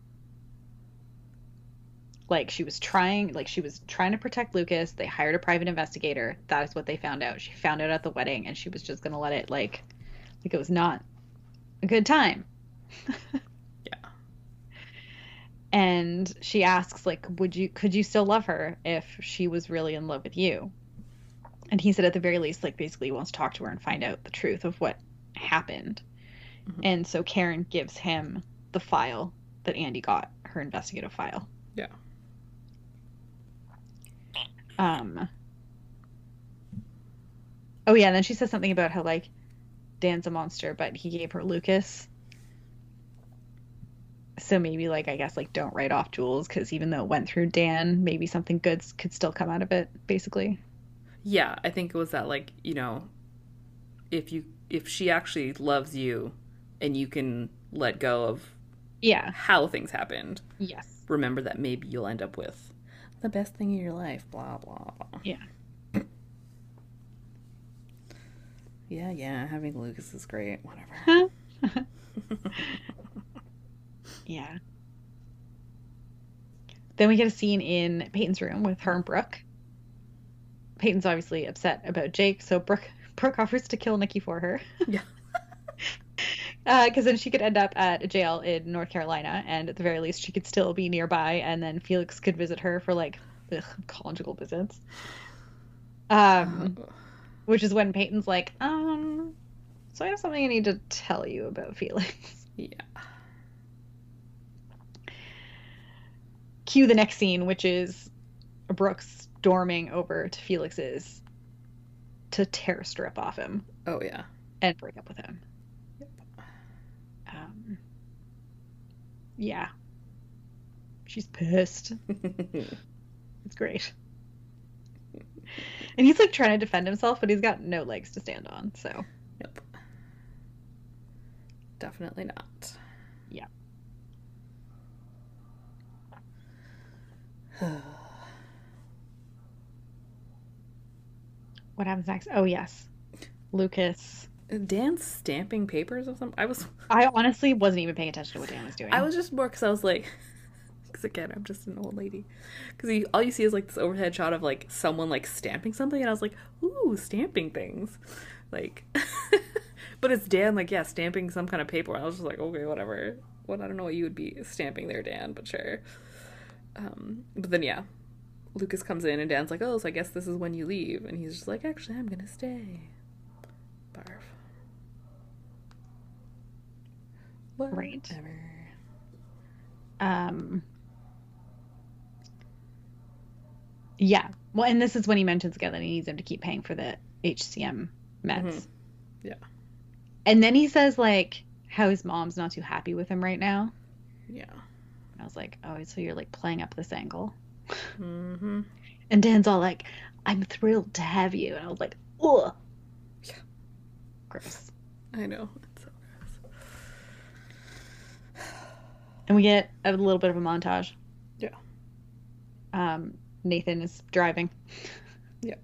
Like she was trying, like she was trying to protect Lucas. They hired a private investigator. That is what they found out. She found out at the wedding, and she was just gonna let it like, like it was not a good time. Yeah. And she asks, like, would you, could you still love her if she was really in love with you? And he said, at the very least, like, basically, he wants to talk to her and find out the truth of what happened. Mhm. And so Karen gives him the file that Andy got, her investigative file. Yeah. Um. Oh yeah, and then she says something about how like Dan's a monster, but he gave her Lucas. So maybe like I guess like don't write off Jules because even though it went through Dan, maybe something good could still come out of it. Basically. Yeah, I think it was that like, you know, if you if she actually loves you and you can let go of Yeah. how things happened, Yes. remember that maybe you'll end up with the best thing in your life, blah blah blah. Yeah. Yeah, yeah, having Lucas is great, whatever. Yeah. Then we get a scene in Peyton's room with her and Brooke. Peyton's obviously upset about Jake, so Brooke Brooke offers to kill Nikki for her. Yeah. Because then she could end up at a jail in North Carolina, and at the very least, she could still be nearby, and then Felix could visit her for like ugh, conjugal visits. Um, which is when Peyton's like, um, so I have something I need to tell you about Felix. yeah. cue the next scene, which is Brooke's storming over to Felix's to tear a strip off him Oh yeah. and break up with him. Yep. Um, yeah. She's pissed. It's great. And he's like trying to defend himself, but he's got no legs to stand on, so. Nope. Definitely not. Yeah. What happens next? Oh, yes. Lucas. Dan's stamping papers or something. I was I honestly wasn't even paying attention to what Dan was doing. I was just more because I was like, because again, I'm just an old lady. Because all you see is like this overhead shot of like someone like stamping something, and I was like, ooh, stamping things, like. but it's Dan, like yeah, stamping some kind of paper. I was just like, okay, whatever. What I don't know what you would be stamping there, Dan, but sure. Um, but then yeah, Lucas comes in and Dan's like, "Oh, so I guess this is when you leave," and he's just like, "Actually, I'm gonna stay." Barf. Right. Um. Yeah. Well, and this is when he mentions again that he needs him to keep paying for the HCM meds. Mhm. Yeah. And then he says like how his mom's not too happy with him right now. Yeah. And I was like, oh, so you're like playing up this angle. Mm-hmm. And Dan's all like, I'm thrilled to have you. And I was like, oh. Yeah. Gross. I know. It's so gross. And we get a little bit of a montage. Yeah. Um, Nathan is driving. Yep.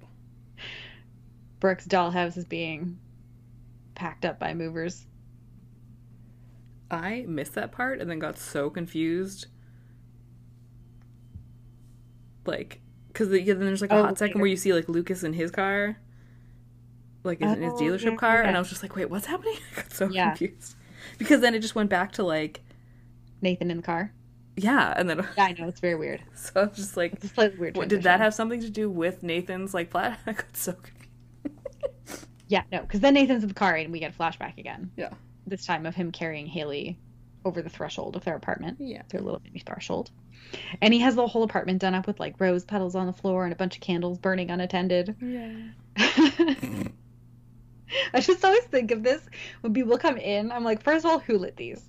Brooke's dollhouse is being packed up by movers. I missed that part and then got so confused. Like, because the, yeah, then there's like a Oh, hot second where you see like Lucas in his car, like in his Oh, dealership yeah, car, and. I was just like, wait, what's happening? I got so Yeah. confused. Because then it just went back to like, Nathan in the car. yeah, and then Yeah, I know it's very weird. so I'm just like, It's a weird. what, did that have something to do with Nathan's like flat? I got so confused. Yeah, no, because then Nathan's in the car and we get a flashback again. Yeah. This time of him carrying Haley over the threshold of their apartment, Yeah. their little mini threshold. And he has the whole apartment done up with like rose petals on the floor and a bunch of candles burning unattended. Yeah. I just always think of this when people come in. I'm like, first of all, who lit these?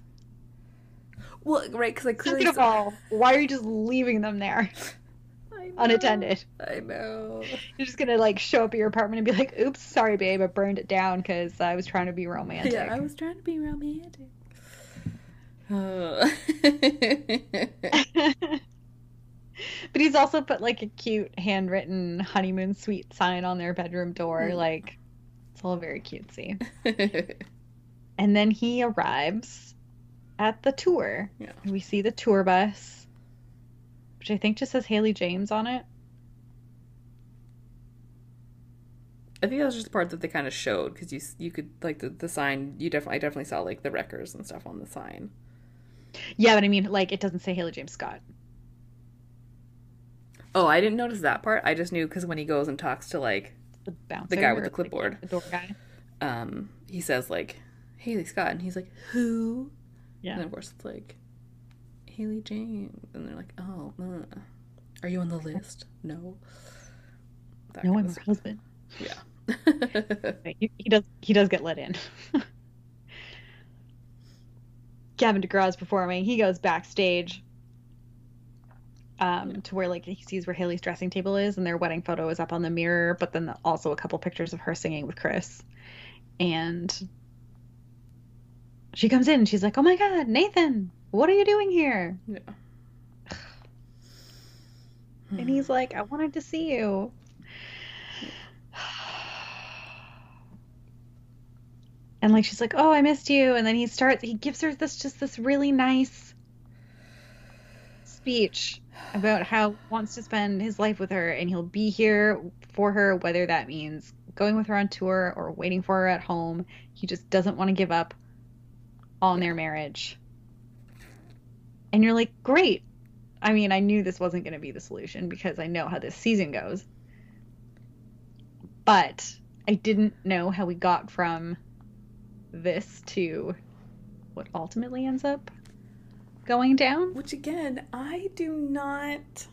Well, right, because I clearly Second of all, why are you just leaving them there unattended? I know. You're just gonna like show up at your apartment and be like, "Oops, sorry, babe, I burned it down because I was trying to be romantic." Yeah, I was trying to be romantic. But he's also put like a cute handwritten honeymoon suite sign on their bedroom door. Mm. Like, it's all very cutesy. And then he arrives at the tour. Yeah. We see the tour bus, which I think just says Haley James on it. I think that was just the part that they kind of showed because you you could like the, the sign. You definitely I definitely saw like the wreckers and stuff on the sign. Yeah, but I mean, like, it doesn't say Haley James Scott. Oh, I didn't notice that part. I just knew because when he goes and talks to like The bouncer. guy with the clipboard. Like, the door guy. um he says like Haley Scott and he's like who Yeah. and of course it's like Haley James and they're like oh uh, are you on the list no That No, I'm her husband. yeah He, he does. He does get let in. Gavin DeGraw is performing. He goes backstage um, to where like he sees where Haley's dressing table is, and their wedding photo is up on the mirror. But then also a couple pictures of her singing with Chris, and she comes in. and She's like, "Oh my God, Nathan, what are you doing here?" yeah And he's like, "I wanted to see you." And like she's like, "Oh, I missed you." And then he starts he gives her this just this really nice speech about how he wants to spend his life with her and he'll be here for her whether that means going with her on tour or waiting for her at home. He just doesn't want to give up on their marriage. And you're like, "Great." I mean, I knew this wasn't going to be the solution because I know how this season goes. But I didn't know how we got from this to what ultimately ends up going down. Which again, I do not.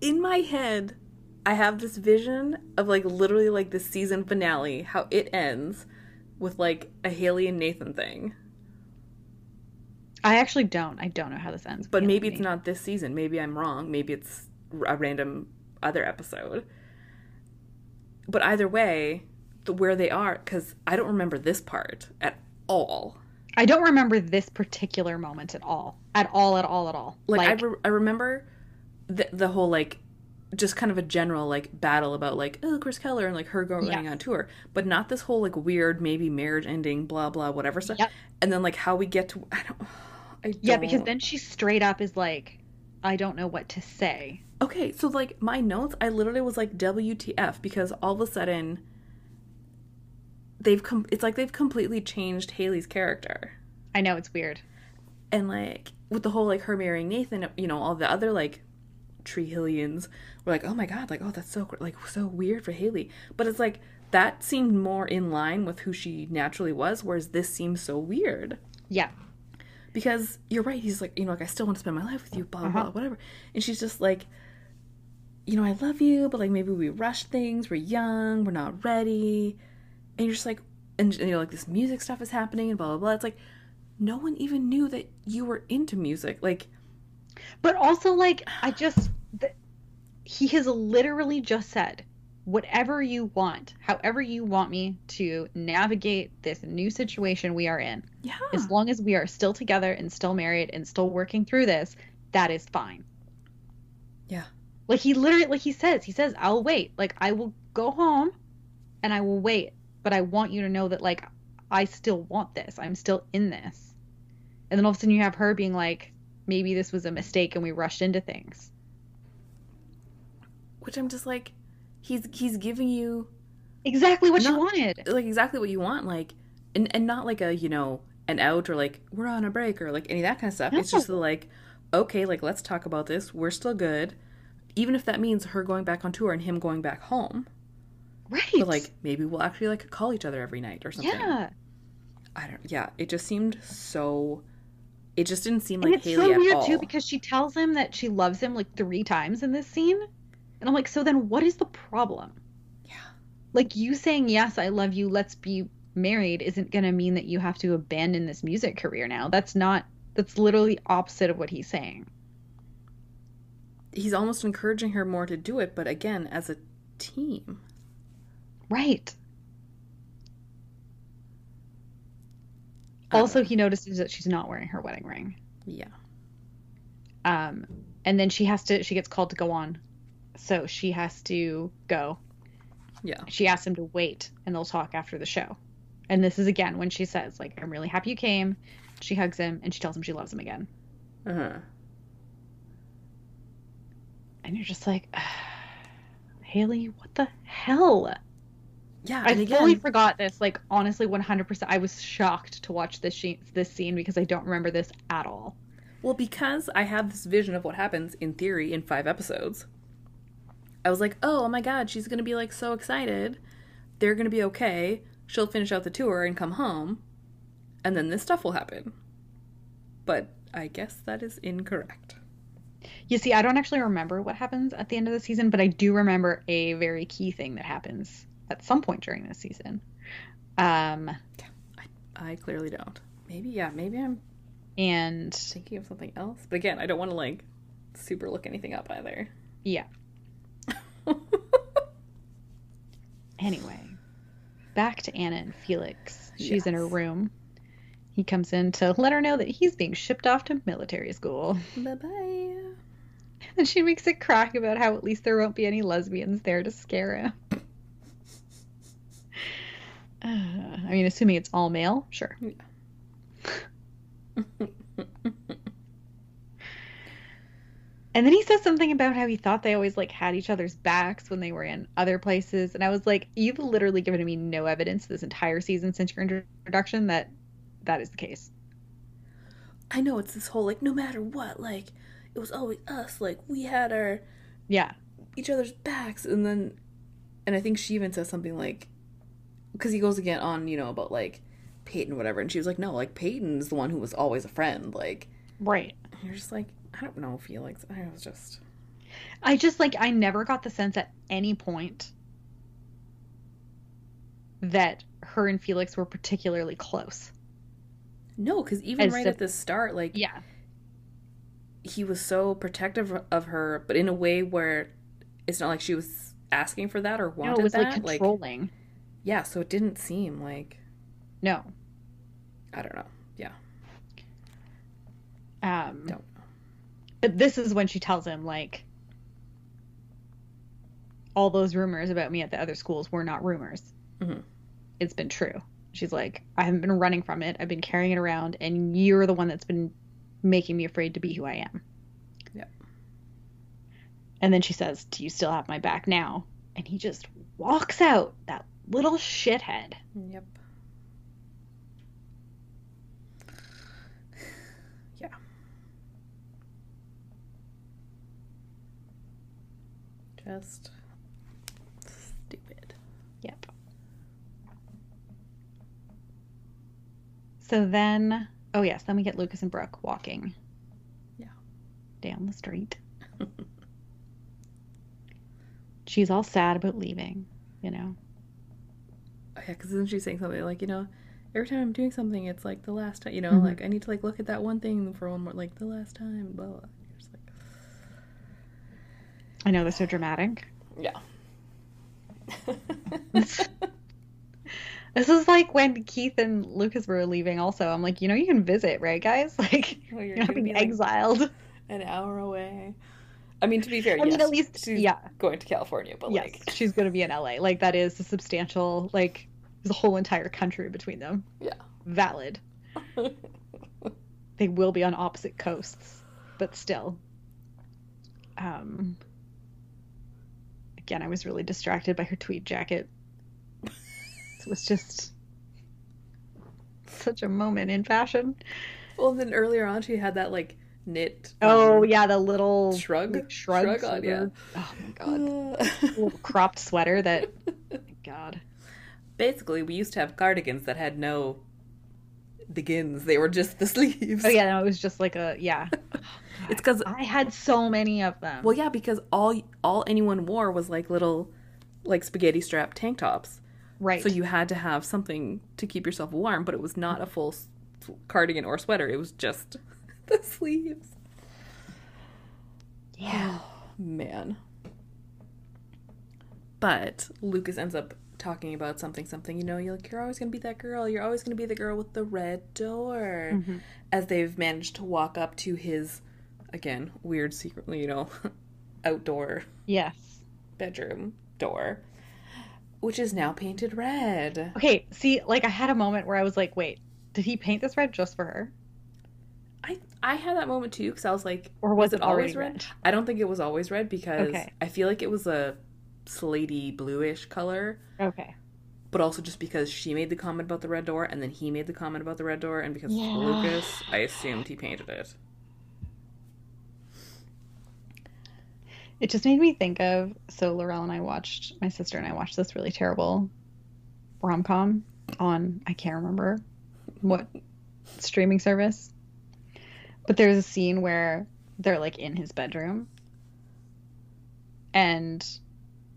In my head, I have this vision of like literally like the season finale, how it ends with like a Haley and Nathan thing. I actually don't. I don't know how this ends. But Beyond maybe it's not this season. Maybe I'm wrong. Maybe it's a random other episode. But either way, the, where they are, because I don't remember this part at all. I don't remember this particular moment at all. At all, at all, at all. like, I, re- I remember the, the whole like just kind of a general like battle about like oh Chris Keller and like her going Yeah. on tour, but not this whole like weird maybe marriage ending blah blah whatever stuff. Yep. And then like how we get to I don't I yeah, because then she straight up is like, I don't know what to say. okay so like my notes I literally was like WTF because all of a sudden they've com- it's like they've completely changed Haley's character I know it's weird. and like with the whole like her marrying Nathan, you know, all the other like Tree Hillians were like, oh my god, like oh that's so like so weird for Haley. But it's like that seemed more in line with who she naturally was, whereas this seems so weird. Yeah. Because you're right, he's like, you know, like I still want to spend my life with you, blah blah, Uh-huh. blah whatever. And she's just like, you know, I love you, but like maybe we rush things, we're young, we're not ready. And you're just like and you know, like this music stuff is happening and blah blah blah. It's like no one even knew that you were into music. Like But also, like, I just. The, he has literally just said, whatever you want, however you want me to navigate this new situation we are in, yeah. as long as we are still together and still married and still working through this, that is fine. Yeah. Like, he literally, like he says, he says, I'll wait. Like, I will go home and I will wait. But I want you to know that, like, I still want this. I'm still in this. And then all of a sudden you have her being like, maybe this was a mistake and we rushed into things. Which I'm just like he's he's giving you Exactly what you Not- wanted. like exactly what you want like and and not like a you know an out or like we're on a break or like any of that kind of stuff it's just the, like okay like let's talk about this we're still good even if that means her going back on tour and him going back home Right. but like maybe we'll actually like call each other every night or something yeah. i don't yeah it just seemed so it just didn't seem like And it's haley so weird too because she tells him that she loves him like three times in this scene. And I'm like, so then what is the problem? yeah Like you saying, yes, I love you, let's be married isn't going to mean that you have to abandon this music career now. That's not, that's literally opposite of what he's saying. he's almost encouraging her more to do it but again as a team Right. Don't Also, he notices that she's not wearing her wedding ring. yeah Um, and then she has to, she gets called to go on. So she has to go. yeah She asks him to wait and they'll talk after the show. And this is again when she says, like, I'm really happy you came. She hugs him and she tells him she loves him again. uh-huh And you're just like, Haley, what the hell? yeah I again fully forgot this. Like, honestly, 100%. I was shocked to watch this, she- this scene because I don't remember this at all. Well, because I have this vision of what happens in theory in five episodes, I was like, oh, oh my god, she's gonna be like so excited. They're gonna be okay. She'll finish out the tour and come home, and then this stuff will happen. But I guess that is incorrect. You see, I don't actually remember what happens at the end of the season, but I do remember a very key thing that happens at some point during this season. Um, I clearly don't. Maybe, yeah, maybe I'm and thinking of something else. But again, I don't want to like super look anything up either. yeah. Anyway, back to Anna and Felix. She's in her room. He comes in to let her know that he's being shipped off to military school. bye bye. And she makes a crack about how at least there won't be any lesbians there to scare him. Uh, I mean, assuming it's all male, sure. And then he says something about how he thought they always like had each other's backs when they were in other places. And I was like, you've literally given me no evidence this entire season since your introduction that that is the case. I know it's this whole like no matter what, like it was always us, like we had our Yeah. each other's backs and then and i think she even says something like because he goes again on you know about like peyton whatever and she was like no like peyton's the one who was always a friend like Right. and you're just like i don't know felix i was just I just like I never got the sense at any point that her and Felix were particularly close. no because even As right if- at the start like Yeah. he was so protective of her but in a way where it's not like she was asking for that or No, wanted it was that like controlling. yeah so it didn't seem like No. i don't know yeah Um don't this is when she tells him like all those rumors about me at the other schools were not rumors. Mhm. It's been true. She's like, I haven't been running from it. I've been carrying it around, and you're the one that's been making me afraid to be who I am. Yep. And then she says, Do you still have my back now? And he just walks out, that little shithead. Yep. Yeah. Just stupid. Yep. So then, oh yes, then we get Lucas and Brooke walking. Yeah. Down the street. She's all sad about leaving, you know. Oh, yeah, because isn't she saying something like, you know, every time I'm doing something, it's like the last time, you know, Mhm. like I need to like look at that one thing for one more, like the last time. Blah. blah. Like, I know they're so dramatic. yeah. This is like when Keith and Lucas were leaving. Also, I'm like, you know, you can visit, right, guys? Like, Well, you're you're not being be like exiled. an hour away. I mean, to be fair, I mean, at least, she's yeah, going to California, but yes, like, she's gonna be in LA. Like, that is a substantial. Like, there's a whole entire country between them. Yeah. valid. They will be on opposite coasts, but still. Um. Again, I was really distracted by her tweed jacket. It was just such a moment in fashion. well, then earlier on, she had that like knit. Oh um, yeah, the little shrug, like, shrug shrug on, yeah. Oh my god, Uh, little cropped sweater that. God. Basically, we used to have cardigans that had no begins; they were just the sleeves. Oh yeah, no, it was just like a yeah. It's because I had so many of them. well, yeah, because all all anyone wore was like little, like spaghetti strap tank tops. right. So you had to have something to keep yourself warm, but it was not a full s- cardigan or sweater. It was just the sleeves. yeah. Man. But Lucas ends up talking about something, something, you know, you're like, you're always gonna be that girl. You're always gonna be the girl with the red door. Mhm. As they've managed to walk up to his, again, weird, secretly, you know, outdoor Yes. bedroom door, which is now painted red. Okay, see, like I had a moment where I was like, wait, did he paint this red just for her? I I had that moment too because I was like, Or was, Was it it always red? red? I don't think it was always red because Okay. I feel like it was a slaty bluish color. Okay. but also just because she made the comment about the red door and then he made the comment about the red door and because Yeah. Lucas, I assumed he painted it. It just made me think of so Laurel and I watched my sister and I watched this really terrible rom com on I can't remember what streaming service. But there's a scene where they're like in his bedroom. And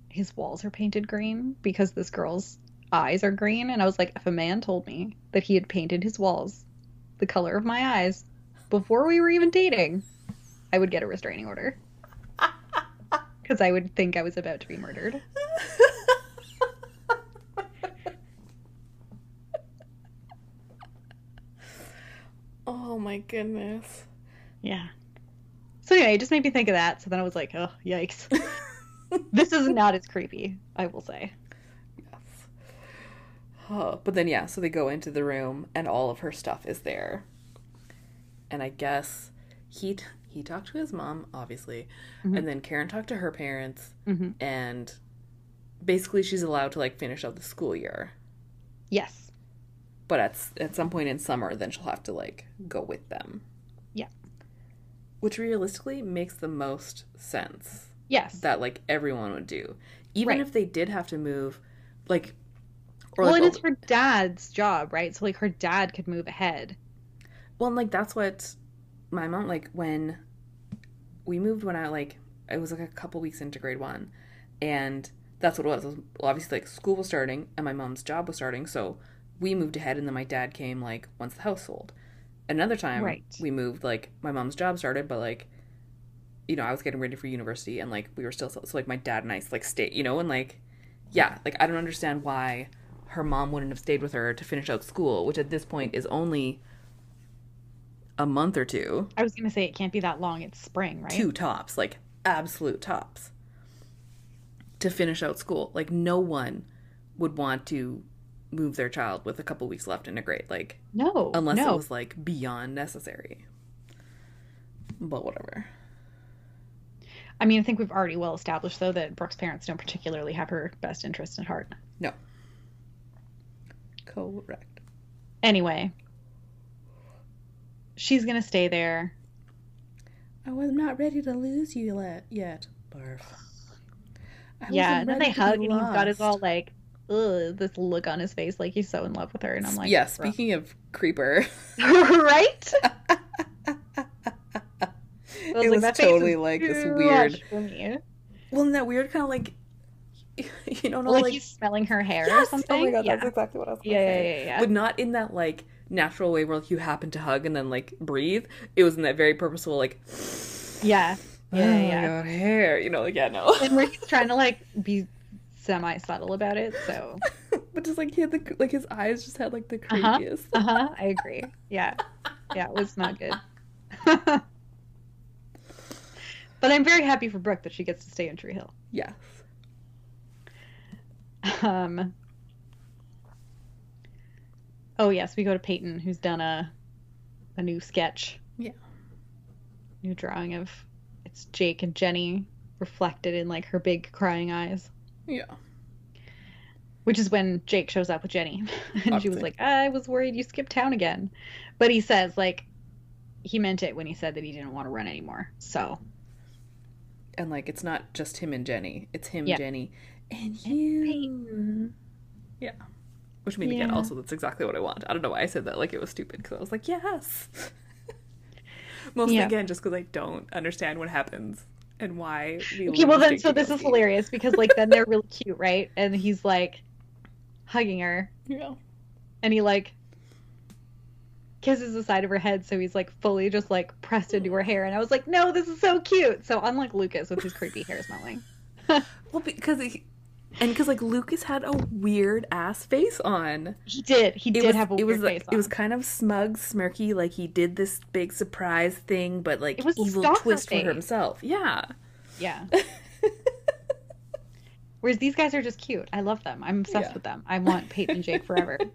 his walls are painted green because this girl's eyes are green. And I was like if a man told me that he had painted his walls the color of my eyes before we were even dating, I would get a restraining order because I would think I was about to be murdered. oh my goodness. Yeah. So anyway, it just made me think of that. So then I was like, oh, yikes. this is not as creepy, I will say. Yes. Oh, but then yeah, so they go into the room and all of her stuff is there. And I guess he t- he talked to his mom, obviously, Mhm. and then Karen talked to her parents, hmm and basically she's allowed to like finish out the school year. Yes. but at at some point in summer then she'll have to like go with them Yeah. which realistically makes the most sense Yes. that like everyone would do even Right. if they did have to move like or well, like and it's her dad's job, right? So like her dad could move ahead. well and, like that's what my mom like when we moved when i like it was like a couple weeks into grade one and that's what it was, It was obviously like school was starting and my mom's job was starting so we moved ahead and then my dad came like once the house sold another time Right. we moved like my mom's job started but like you know i was getting ready for university and like we were still so like my dad and i like stayed you know and like yeah like i don't understand why her mom wouldn't have stayed with her to finish out school which at this point is only a month or two I was gonna say it can't be that long. It's spring, right? two tops, like absolute tops, to finish out school. Like no one would want to move their child with a couple weeks left in a grade, like No. unless no. it was like beyond necessary. But whatever. I mean, I think we've already well established though that Brooke's parents don't particularly have her best interest at heart. No. Correct. Anyway, she's gonna stay there. I was not ready to lose you yet. Barf. I yeah, and then they ready to be hug, and he's got his all like, ugh, this look on his face, like he's so in love with her, and I'm like, yeah. "Bro." Speaking of creeper, right? I it like, was "That totally like this weird. for me. Well, in that weird kind of like, you know, not like, like he's smelling her hair or something. Oh my god, yeah. that's exactly what I was. Gonna yeah, yeah, say. yeah, yeah. But not in that like natural way where like you happen to hug and then like breathe. It was in that very purposeful like. yeah, oh yeah, my yeah. god, hair. You know, like yeah, no. and where he's trying to like be semi subtle about it. So, but just like he had the like his eyes just had like the Uh-huh. uh huh, I agree. Yeah, yeah, it was not good. but I'm very happy for Brooke that she gets to stay in Tree Hill. Yes. Um. Oh yes, we go to Peyton, who's done a a new sketch. Yeah. New drawing of it's Jake and Jenny reflected in like her big crying eyes. Yeah. Which is when Jake shows up with Jenny. and she was like, I was worried you skipped town again. But he says, like, he meant it when he said that he didn't want to run anymore. So, And like it's not just him and Jenny. It's him, Yeah. Jenny, and you. Peyton. Yeah. Which I mean, again, Yeah. also that's exactly what I want. I don't know why I said that like it was stupid because I was like, yes. Mostly Yeah. again, just because I don't understand what happens and why. We Okay, well then, so this is hilarious because, like, then they're really cute, right? And he's like hugging her Yeah. and he, like, kisses the side of her head. So he's, like, fully just, like, pressed into her hair. And I was like, no, this is so cute. So, unlike Lucas with his creepy hair smelling. Well, because he, and because like Lucas had a weird ass face on. He did. He did was have a it weird was like face it was kind of smug, smirky, like he did this big surprise thing, but like It was evil twist face. for himself. Yeah. Yeah. Whereas these guys are just cute. I love them. I'm obsessed Yeah. with them. I want Peyton and Jake forever.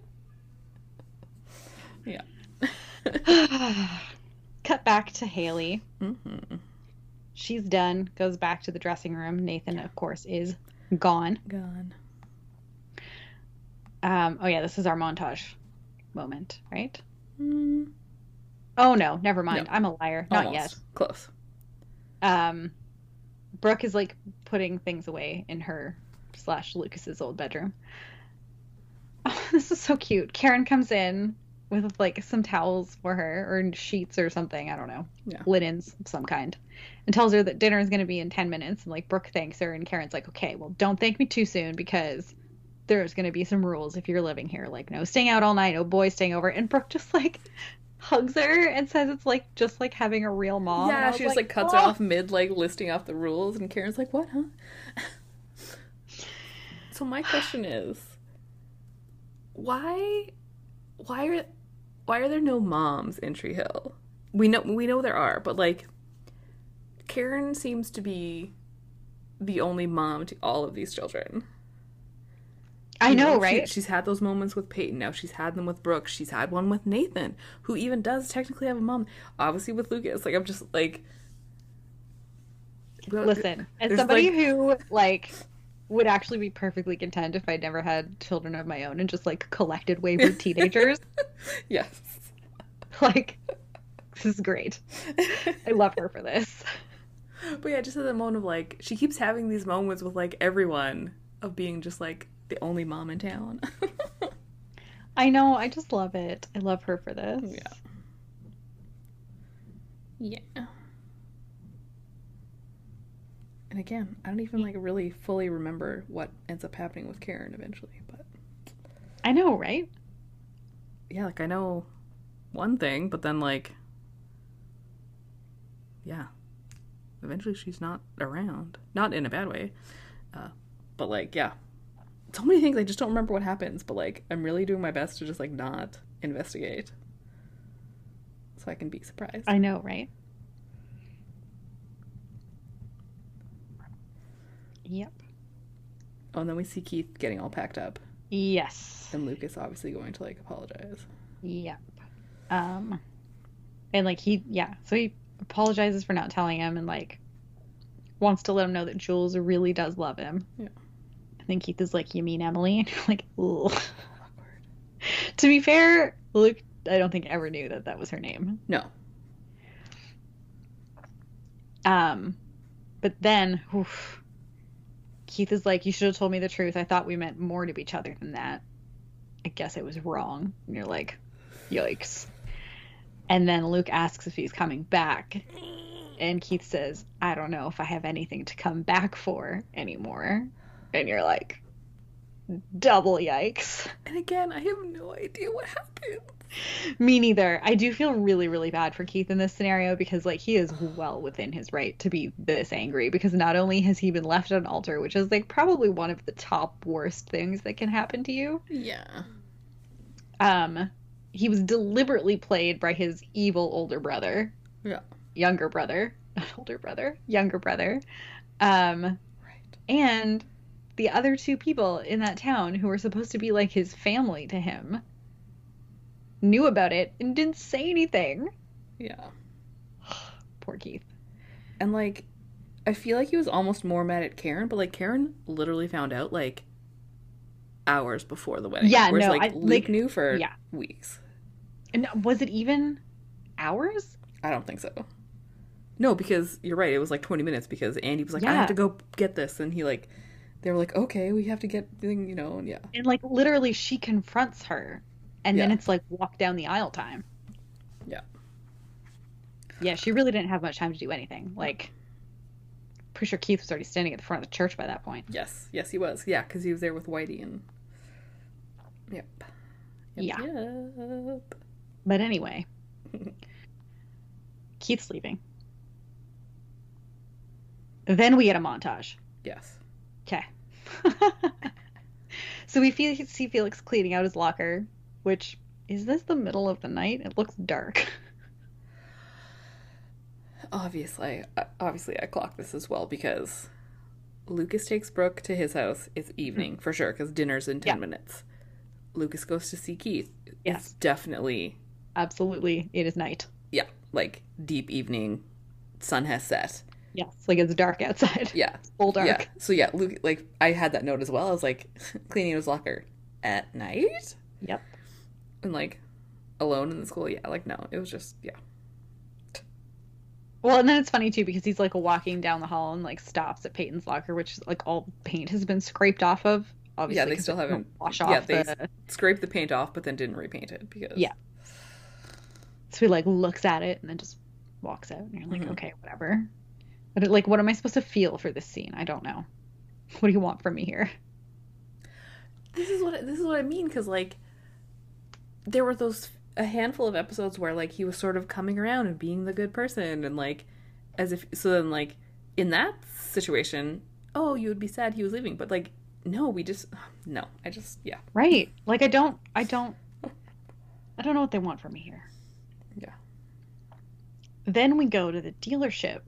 Yeah. Cut back to Haley. hmm She's done. Goes back to the dressing room. Nathan, of course, is gone. Gone. Um, oh yeah, this is our montage moment, right? Mm, Oh no, never mind. No. I'm a liar. Not almost. Close. Um, Brooke is like putting things away in her slash Lucas's old bedroom. Oh, this is so cute. Karen comes in with like some towels for her or sheets or something. I don't know. Yeah. Linens of some kind. And tells her that dinner is going to be in 10 minutes. And like Brooke thanks her. And Karen's like, okay, well, don't thank me too soon because there's going to be some rules if you're living here. Like, no staying out all night, no boys staying over. And Brooke just like hugs her and says it's like just like having a real mom. And yeah, she just like, cuts "Oh." her ah! off mid like listing off the rules, and Karen's like, "What, huh?" so my question is, why, why are, why are there no moms in Tree Hill? We know we know there are, but like, Karen seems to be the only mom to all of these children. I You know, she- right? she's had those moments with Peyton. Now she's had them with Brooke. She's had one with Nathan, who even does technically have a mom. Obviously with Lucas. Like I'm just like. Listen, as somebody like- who like would actually be perfectly content if I never had children of my own and just like collected wayward teenagers, Yes. like this is great. I love her for this. But yeah, just at the moment of like, she keeps having these moments with like everyone of being just like the only mom in town. I know, I just love it. I love her for this. Yeah. yeah. And again, I don't even like really fully remember what ends up happening with Karen eventually, but I know, right? yeah, like I know one thing, but then like yeah. Eventually she's not around. Not in a bad way. Uh but like yeah. So many things I just don't remember what happens, but like I'm really doing my best to just like not investigate. So I can be surprised. I know, right? Yep. Oh, and then we see Keith getting all packed up Yes. and Lucas obviously going to like apologize. Yep. Um and like he yeah, so he apologizes for not telling him and like wants to let him know that Jules really does love him. Yeah. And then Keith is like, You mean Emily? And you're like, Ugh. To be fair, Luke I don't think ever knew that that was her name. No. Um but then oof, Keith is like, You should have told me the truth. I thought we meant more to each other than that. I guess I was wrong. And you're like, Yikes. And then Luke asks if he's coming back. And Keith says, I don't know if I have anything to come back for anymore. And you're like, Double yikes. And again, I have no idea what happened. Me neither. I do feel really, really bad for Keith in this scenario because, like, he is well within his right to be this angry because not only has he been left on altar, which is, like, probably one of the top worst things that can happen to you, Yeah. um, he was deliberately played by his evil older brother, Yeah. younger brother, not older brother, younger brother, um, Right. and the other two people in that town who were supposed to be like his family to him knew about it and didn't say anything. Yeah. Poor Keith. And like, I feel like he was almost more mad at Karen, but like Karen literally found out like hours before the wedding. Yeah, whereas no, like I- Luke like, knew for yeah. weeks. And was it even hours? I don't think so. No, because you're right. It was like 20 minutes because Andy was like, I have to go get this, and he like, they were like, okay, we have to get, thing," you know, and yeah, And like literally she confronts her and then it's like walk down the aisle time. Yeah. Yeah, she really didn't have much time to do anything. Like pretty sure Keith was already standing at the front of the church by that point. yes, yes, he was, yeah, because he was there with Whitey and, yep, Yep, Yeah. yep. But anyway, Keith's leaving. Then we get a montage. yes, Okay. so we see Felix cleaning out his locker, which is this the middle of the night? It looks dark. obviously, uh, obviously, I clocked this as well because Lucas takes Brooke to his house. It's evening for sure because dinner's in ten Yeah. minutes. Lucas goes to see Keith. Yeah. It's definitely Absolutely, it is night. yeah, like deep evening. Sun has set. Yes, like it's dark outside. Yeah, Full dark. Yeah. So yeah, Luke like I had that note as well. I was like cleaning his locker at night Yep. And like alone in the school. Yeah, like no, it was just yeah. Well, and then it's funny too because he's like walking down the hall and like stops at Peyton's locker, which is like all paint has been scraped off of. Obviously, Yeah, they 'cause still don't haven't- wash yeah, off they- the. Scraped the paint off, but then didn't repaint it because Yeah. So he like looks at it and then just walks out, and you're like, Mhm. okay, whatever. But it, like, what am I supposed to feel for this scene? I don't know. What do you want from me here? this is what this is what I mean because like there were those a handful of episodes where like he was sort of coming around and being the good person and like as if so then like in that situation oh you would be sad he was leaving but like no we just no I just yeah Right. Like, I don't. I don't. I don't know what they want from me here. Yeah. Then we go to the dealership.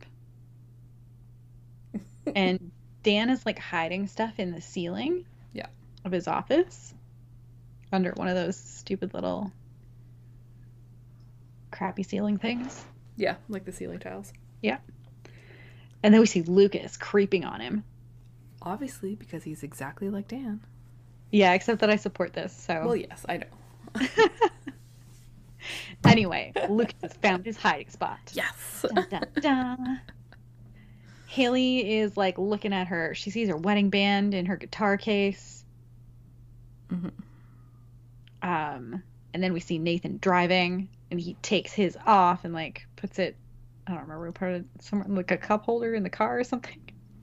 and Dan is like hiding stuff in the ceiling. Yeah. Of his office. Under one of those stupid little crappy ceiling things. yeah like the ceiling tiles Yeah. And then we see Lucas creeping on him. obviously because he's exactly like Dan Yeah, except that I support this. So well yes I know anyway, Lucas found his hiding spot. yes Dun, dun, dun. Haley is like looking at her. She sees her wedding band in her guitar case. Mhm. Um, and then we see Nathan driving, and he takes his off and like puts it. I don't remember part of somewhere like a cup holder in the car or something.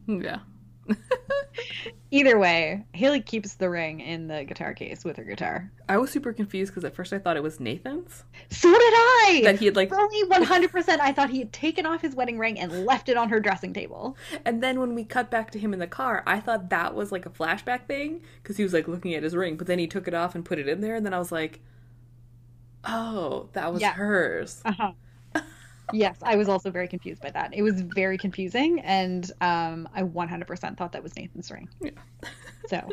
yeah Either way, Haley keeps the ring in the guitar case with her guitar. I was super confused because at first I thought it was Nathan's So did I. that he had like Fully 100%. I thought he had taken off his wedding ring and left it on her dressing table. And then when we cut back to him in the car, I thought that was like a flashback thing because he was like looking at his ring, but then he took it off and put it in there, and then I was like, "Oh, that was Yeah. hers." Uh-huh. Yes, I was also very confused by that. It was very confusing, and um, I 100% thought that was Nathan's ring. Yeah. So,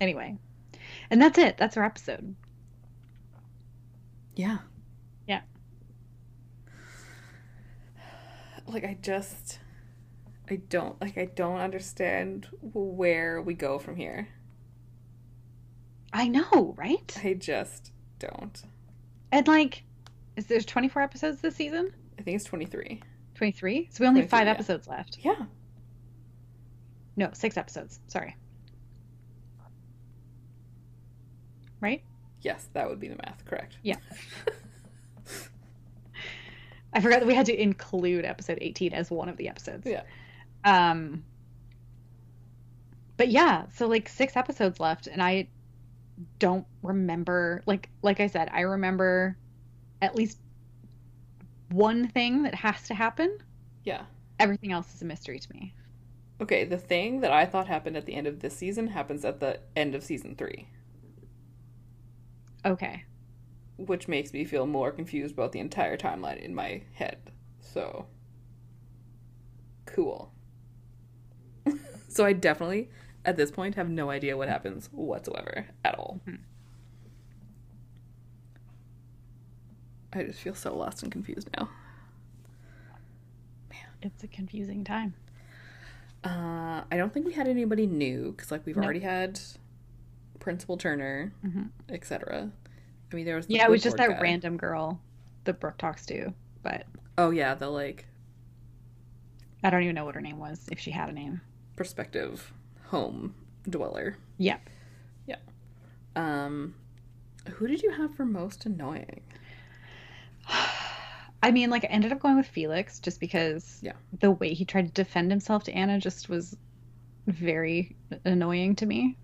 anyway, and that's it. That's our episode. Yeah. Yeah. Like I just, I don't like I don't understand where we go from here. I know, right? I just don't. And like, is there's 24 episodes this season? I think it's twenty three. 23. So we only have five yeah. episodes left. Yeah. No, six episodes. Sorry. Right? Yes, that would be the math. Correct. Yeah. I forgot that we had to include episode 18 as one of the episodes. Yeah. Um But yeah, so like 6 episodes left and I don't remember like like I said, I remember at least one thing that has to happen. Yeah. Everything else is a mystery to me. Okay, the thing that I thought happened at the end of this season happens at the end of season three, Okay. which makes me feel more confused about the entire timeline in my head. So, cool. so, I definitely, at this point, have no idea what happens whatsoever at all. Mhm. I just feel so lost and confused now. Man, it's a confusing time. Uh, I don't think we had anybody new because, like, we've No. already had Principal Turner, Mhm. etc. I mean, there was the Yeah, it was just that guy. random girl that Brooke talks to, but Oh yeah, the like I don't even know what her name was if she had a name. perspective home dweller. Yeah, yeah. Um, who did you have for most annoying? I mean, like I ended up going with Felix just because Yeah. the way he tried to defend himself to Anna just was very annoying to me.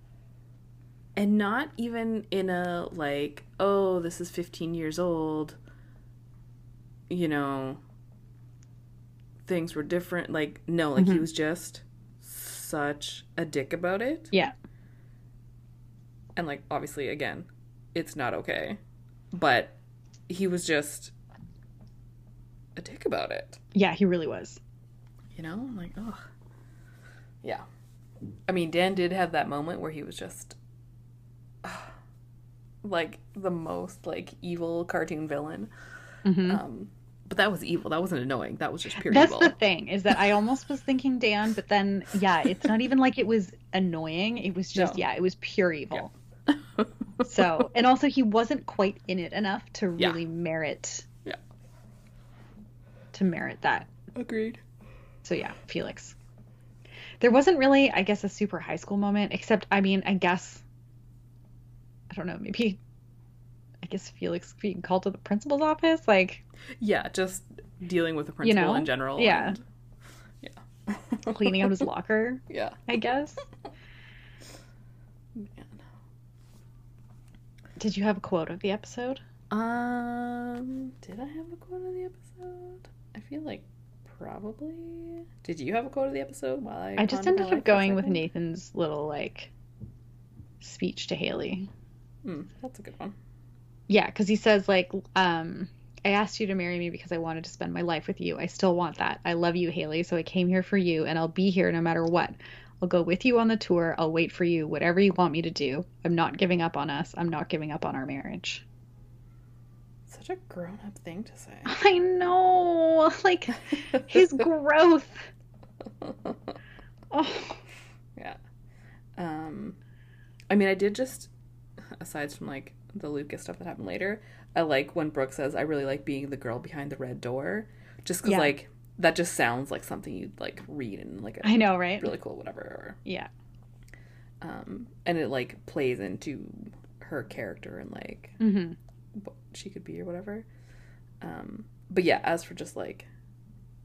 And not even in a like, oh, this is 15 years old. You know, things were different. Like, no, like he Mhm. was just such a dick about it. Yeah. And like, obviously, again, it's not okay. But he was just a dick about it. Yeah, he really was. You know, I'm like, oh, yeah. I mean, Dan did have that moment where he was just like the most like evil cartoon villain. Mhm. Um, but that was evil. That wasn't annoying. That was just pure That's evil. the thing is that I almost was thinking Dan, but then yeah, it's not even like it was annoying. It was just No. yeah, it was pure evil. So, and also he wasn't quite in it enough to Yeah. really merit Yeah. To merit that. agreed. So yeah, Felix. There wasn't really, I guess, a super high school moment, except I mean, I guess I don't know, maybe I guess Felix being called to the principal's office, like Yeah, just dealing with the You principal know? in general. Yeah. and- yeah. cleaning out his locker, Yeah. I guess. Man. Did you have a quote of the episode? Um, did I have a quote of the episode? Feel like probably. Did you have a quote of the episode? While I I just ended up going with? Nathan's little like speech to Haley. Hmm, that's a good one. Yeah, because he says like, um, I asked you to marry me because I wanted to spend my life with you. I still want that. I love you, Haley, so I came here for you, and I'll be here no matter what. I'll go with you on the tour. I'll wait for you, whatever you want me to do. I'm not giving up on us. I'm not giving up on our marriage. Such a grown-up thing to say. I know, like his growth. Oh, yeah. Um, I mean, I did just, aside from like the Lucas stuff that happened later, I like when Brooke says, "I really like being the girl behind the red door," just because Yeah. like that just sounds like something you'd like read in like a I know, right? really cool whatever. Yeah. Um, and it like plays into her character and like hmm what she could be or whatever. Um, but yeah, as for just like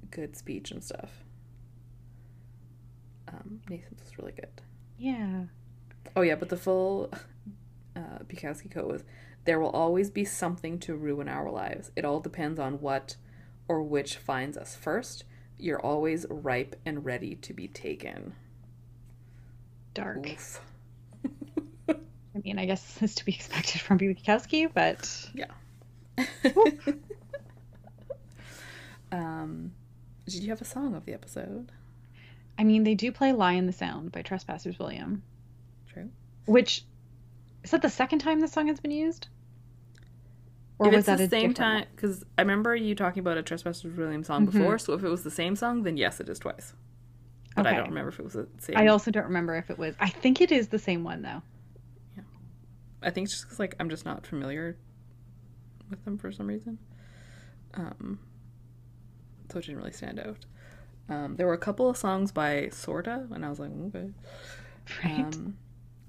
good speech and stuff, um, Nathan's was really good. Yeah. Oh yeah, but the full uh, Bukowski quote was, "There will always be something to ruin our lives. It all depends on what or which finds us first. You're always ripe and ready to be taken." Dark. Oof. I mean, I guess this is to be expected from Bukowski, but yeah. um, did you have a song of the episode? I mean, they do play "Lie in the Sound" by Trespassers William, True. which is that the second time this song has been used, or if was that the a same time, because I remember you talking about a Trespassers William song Mhm. before. So if it was the same song, then yes, it is twice. But I don't remember if it was the same. I also don't remember if it was. I think it is the same one though. I think it's just because like I'm just not familiar with them for some reason. Um, so it didn't really stand out. Um, there were a couple of songs by Sorta, and I was like, okay. Right. Um,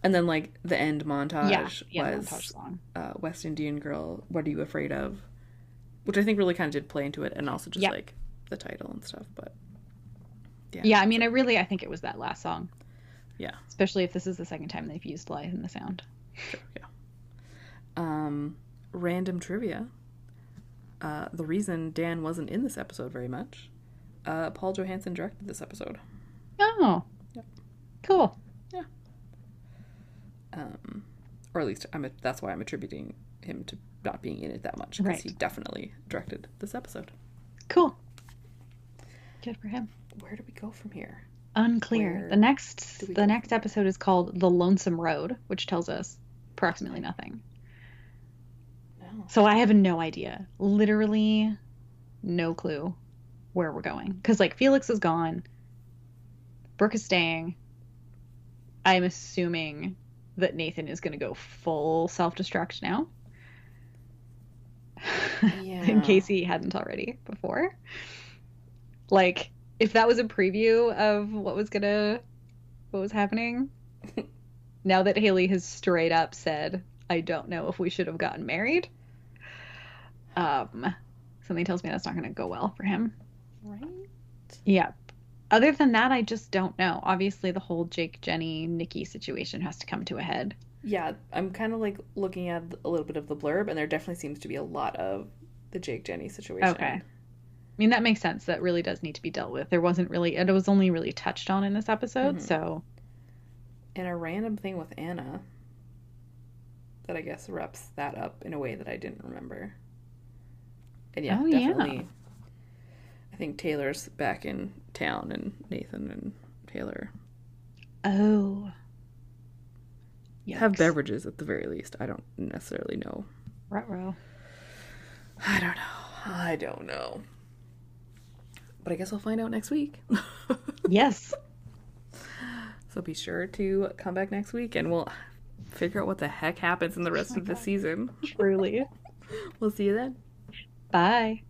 and then like the end montage yeah. Yeah. was montage uh, West Indian Girl, What Are You Afraid of? Which I think really kind of did play into it, and also just Yeah. like the title and stuff. But yeah, Yeah. I mean, I really, I think it was that last song. Yeah. Especially if this is the second time they've used Lie in the Sound. Sure, yeah. Um, random trivia. Uh, the reason Dan wasn't in this episode very much, uh, Paul Johansson directed this episode. Oh. Yep. Cool. Yeah. Um, or at least I'm a, that's why I'm attributing him to not being in it that much because Right. he definitely directed this episode. Cool. Good for him. Where do we go from here? Unclear. Where the next the go next episode is called The Lonesome Road, which tells us approximately nothing. No. So I have no idea. Literally no clue where we're going. Cuz like Felix is gone. Brooke is staying. I'm assuming that Nathan is going to go full self-destruct now. Yeah. in case he hadn't already before. Like, if that was a preview of what was gonna, what was happening, now that Haley has straight up said, I don't know if we should have gotten married, um, something tells me that's not gonna go well for him. Right. Yep. Other than that, I just don't know. Obviously, the whole Jake, Jenny, Nikki situation has to come to a head. Yeah, I'm kind of like looking at a little bit of the blurb, and there definitely seems to be a lot of the Jake Jenny situation. Okay. I mean, that makes sense. That really does need to be dealt with. There wasn't really, it was only really touched on in this episode, Mhm. so And a random thing with Anna that I guess wraps that up in a way that I didn't remember. And yeah, Oh, yeah. definitely. I think Taylor's back in town, and Nathan and Taylor Oh. have beverages at the very least. I don't necessarily know. Ruh-roh. I don't know. I don't know. But I guess we'll find out next week. Yes. So be sure to come back next week and we'll figure out what the heck happens in the rest of the season. Truly. we'll see you then. Bye.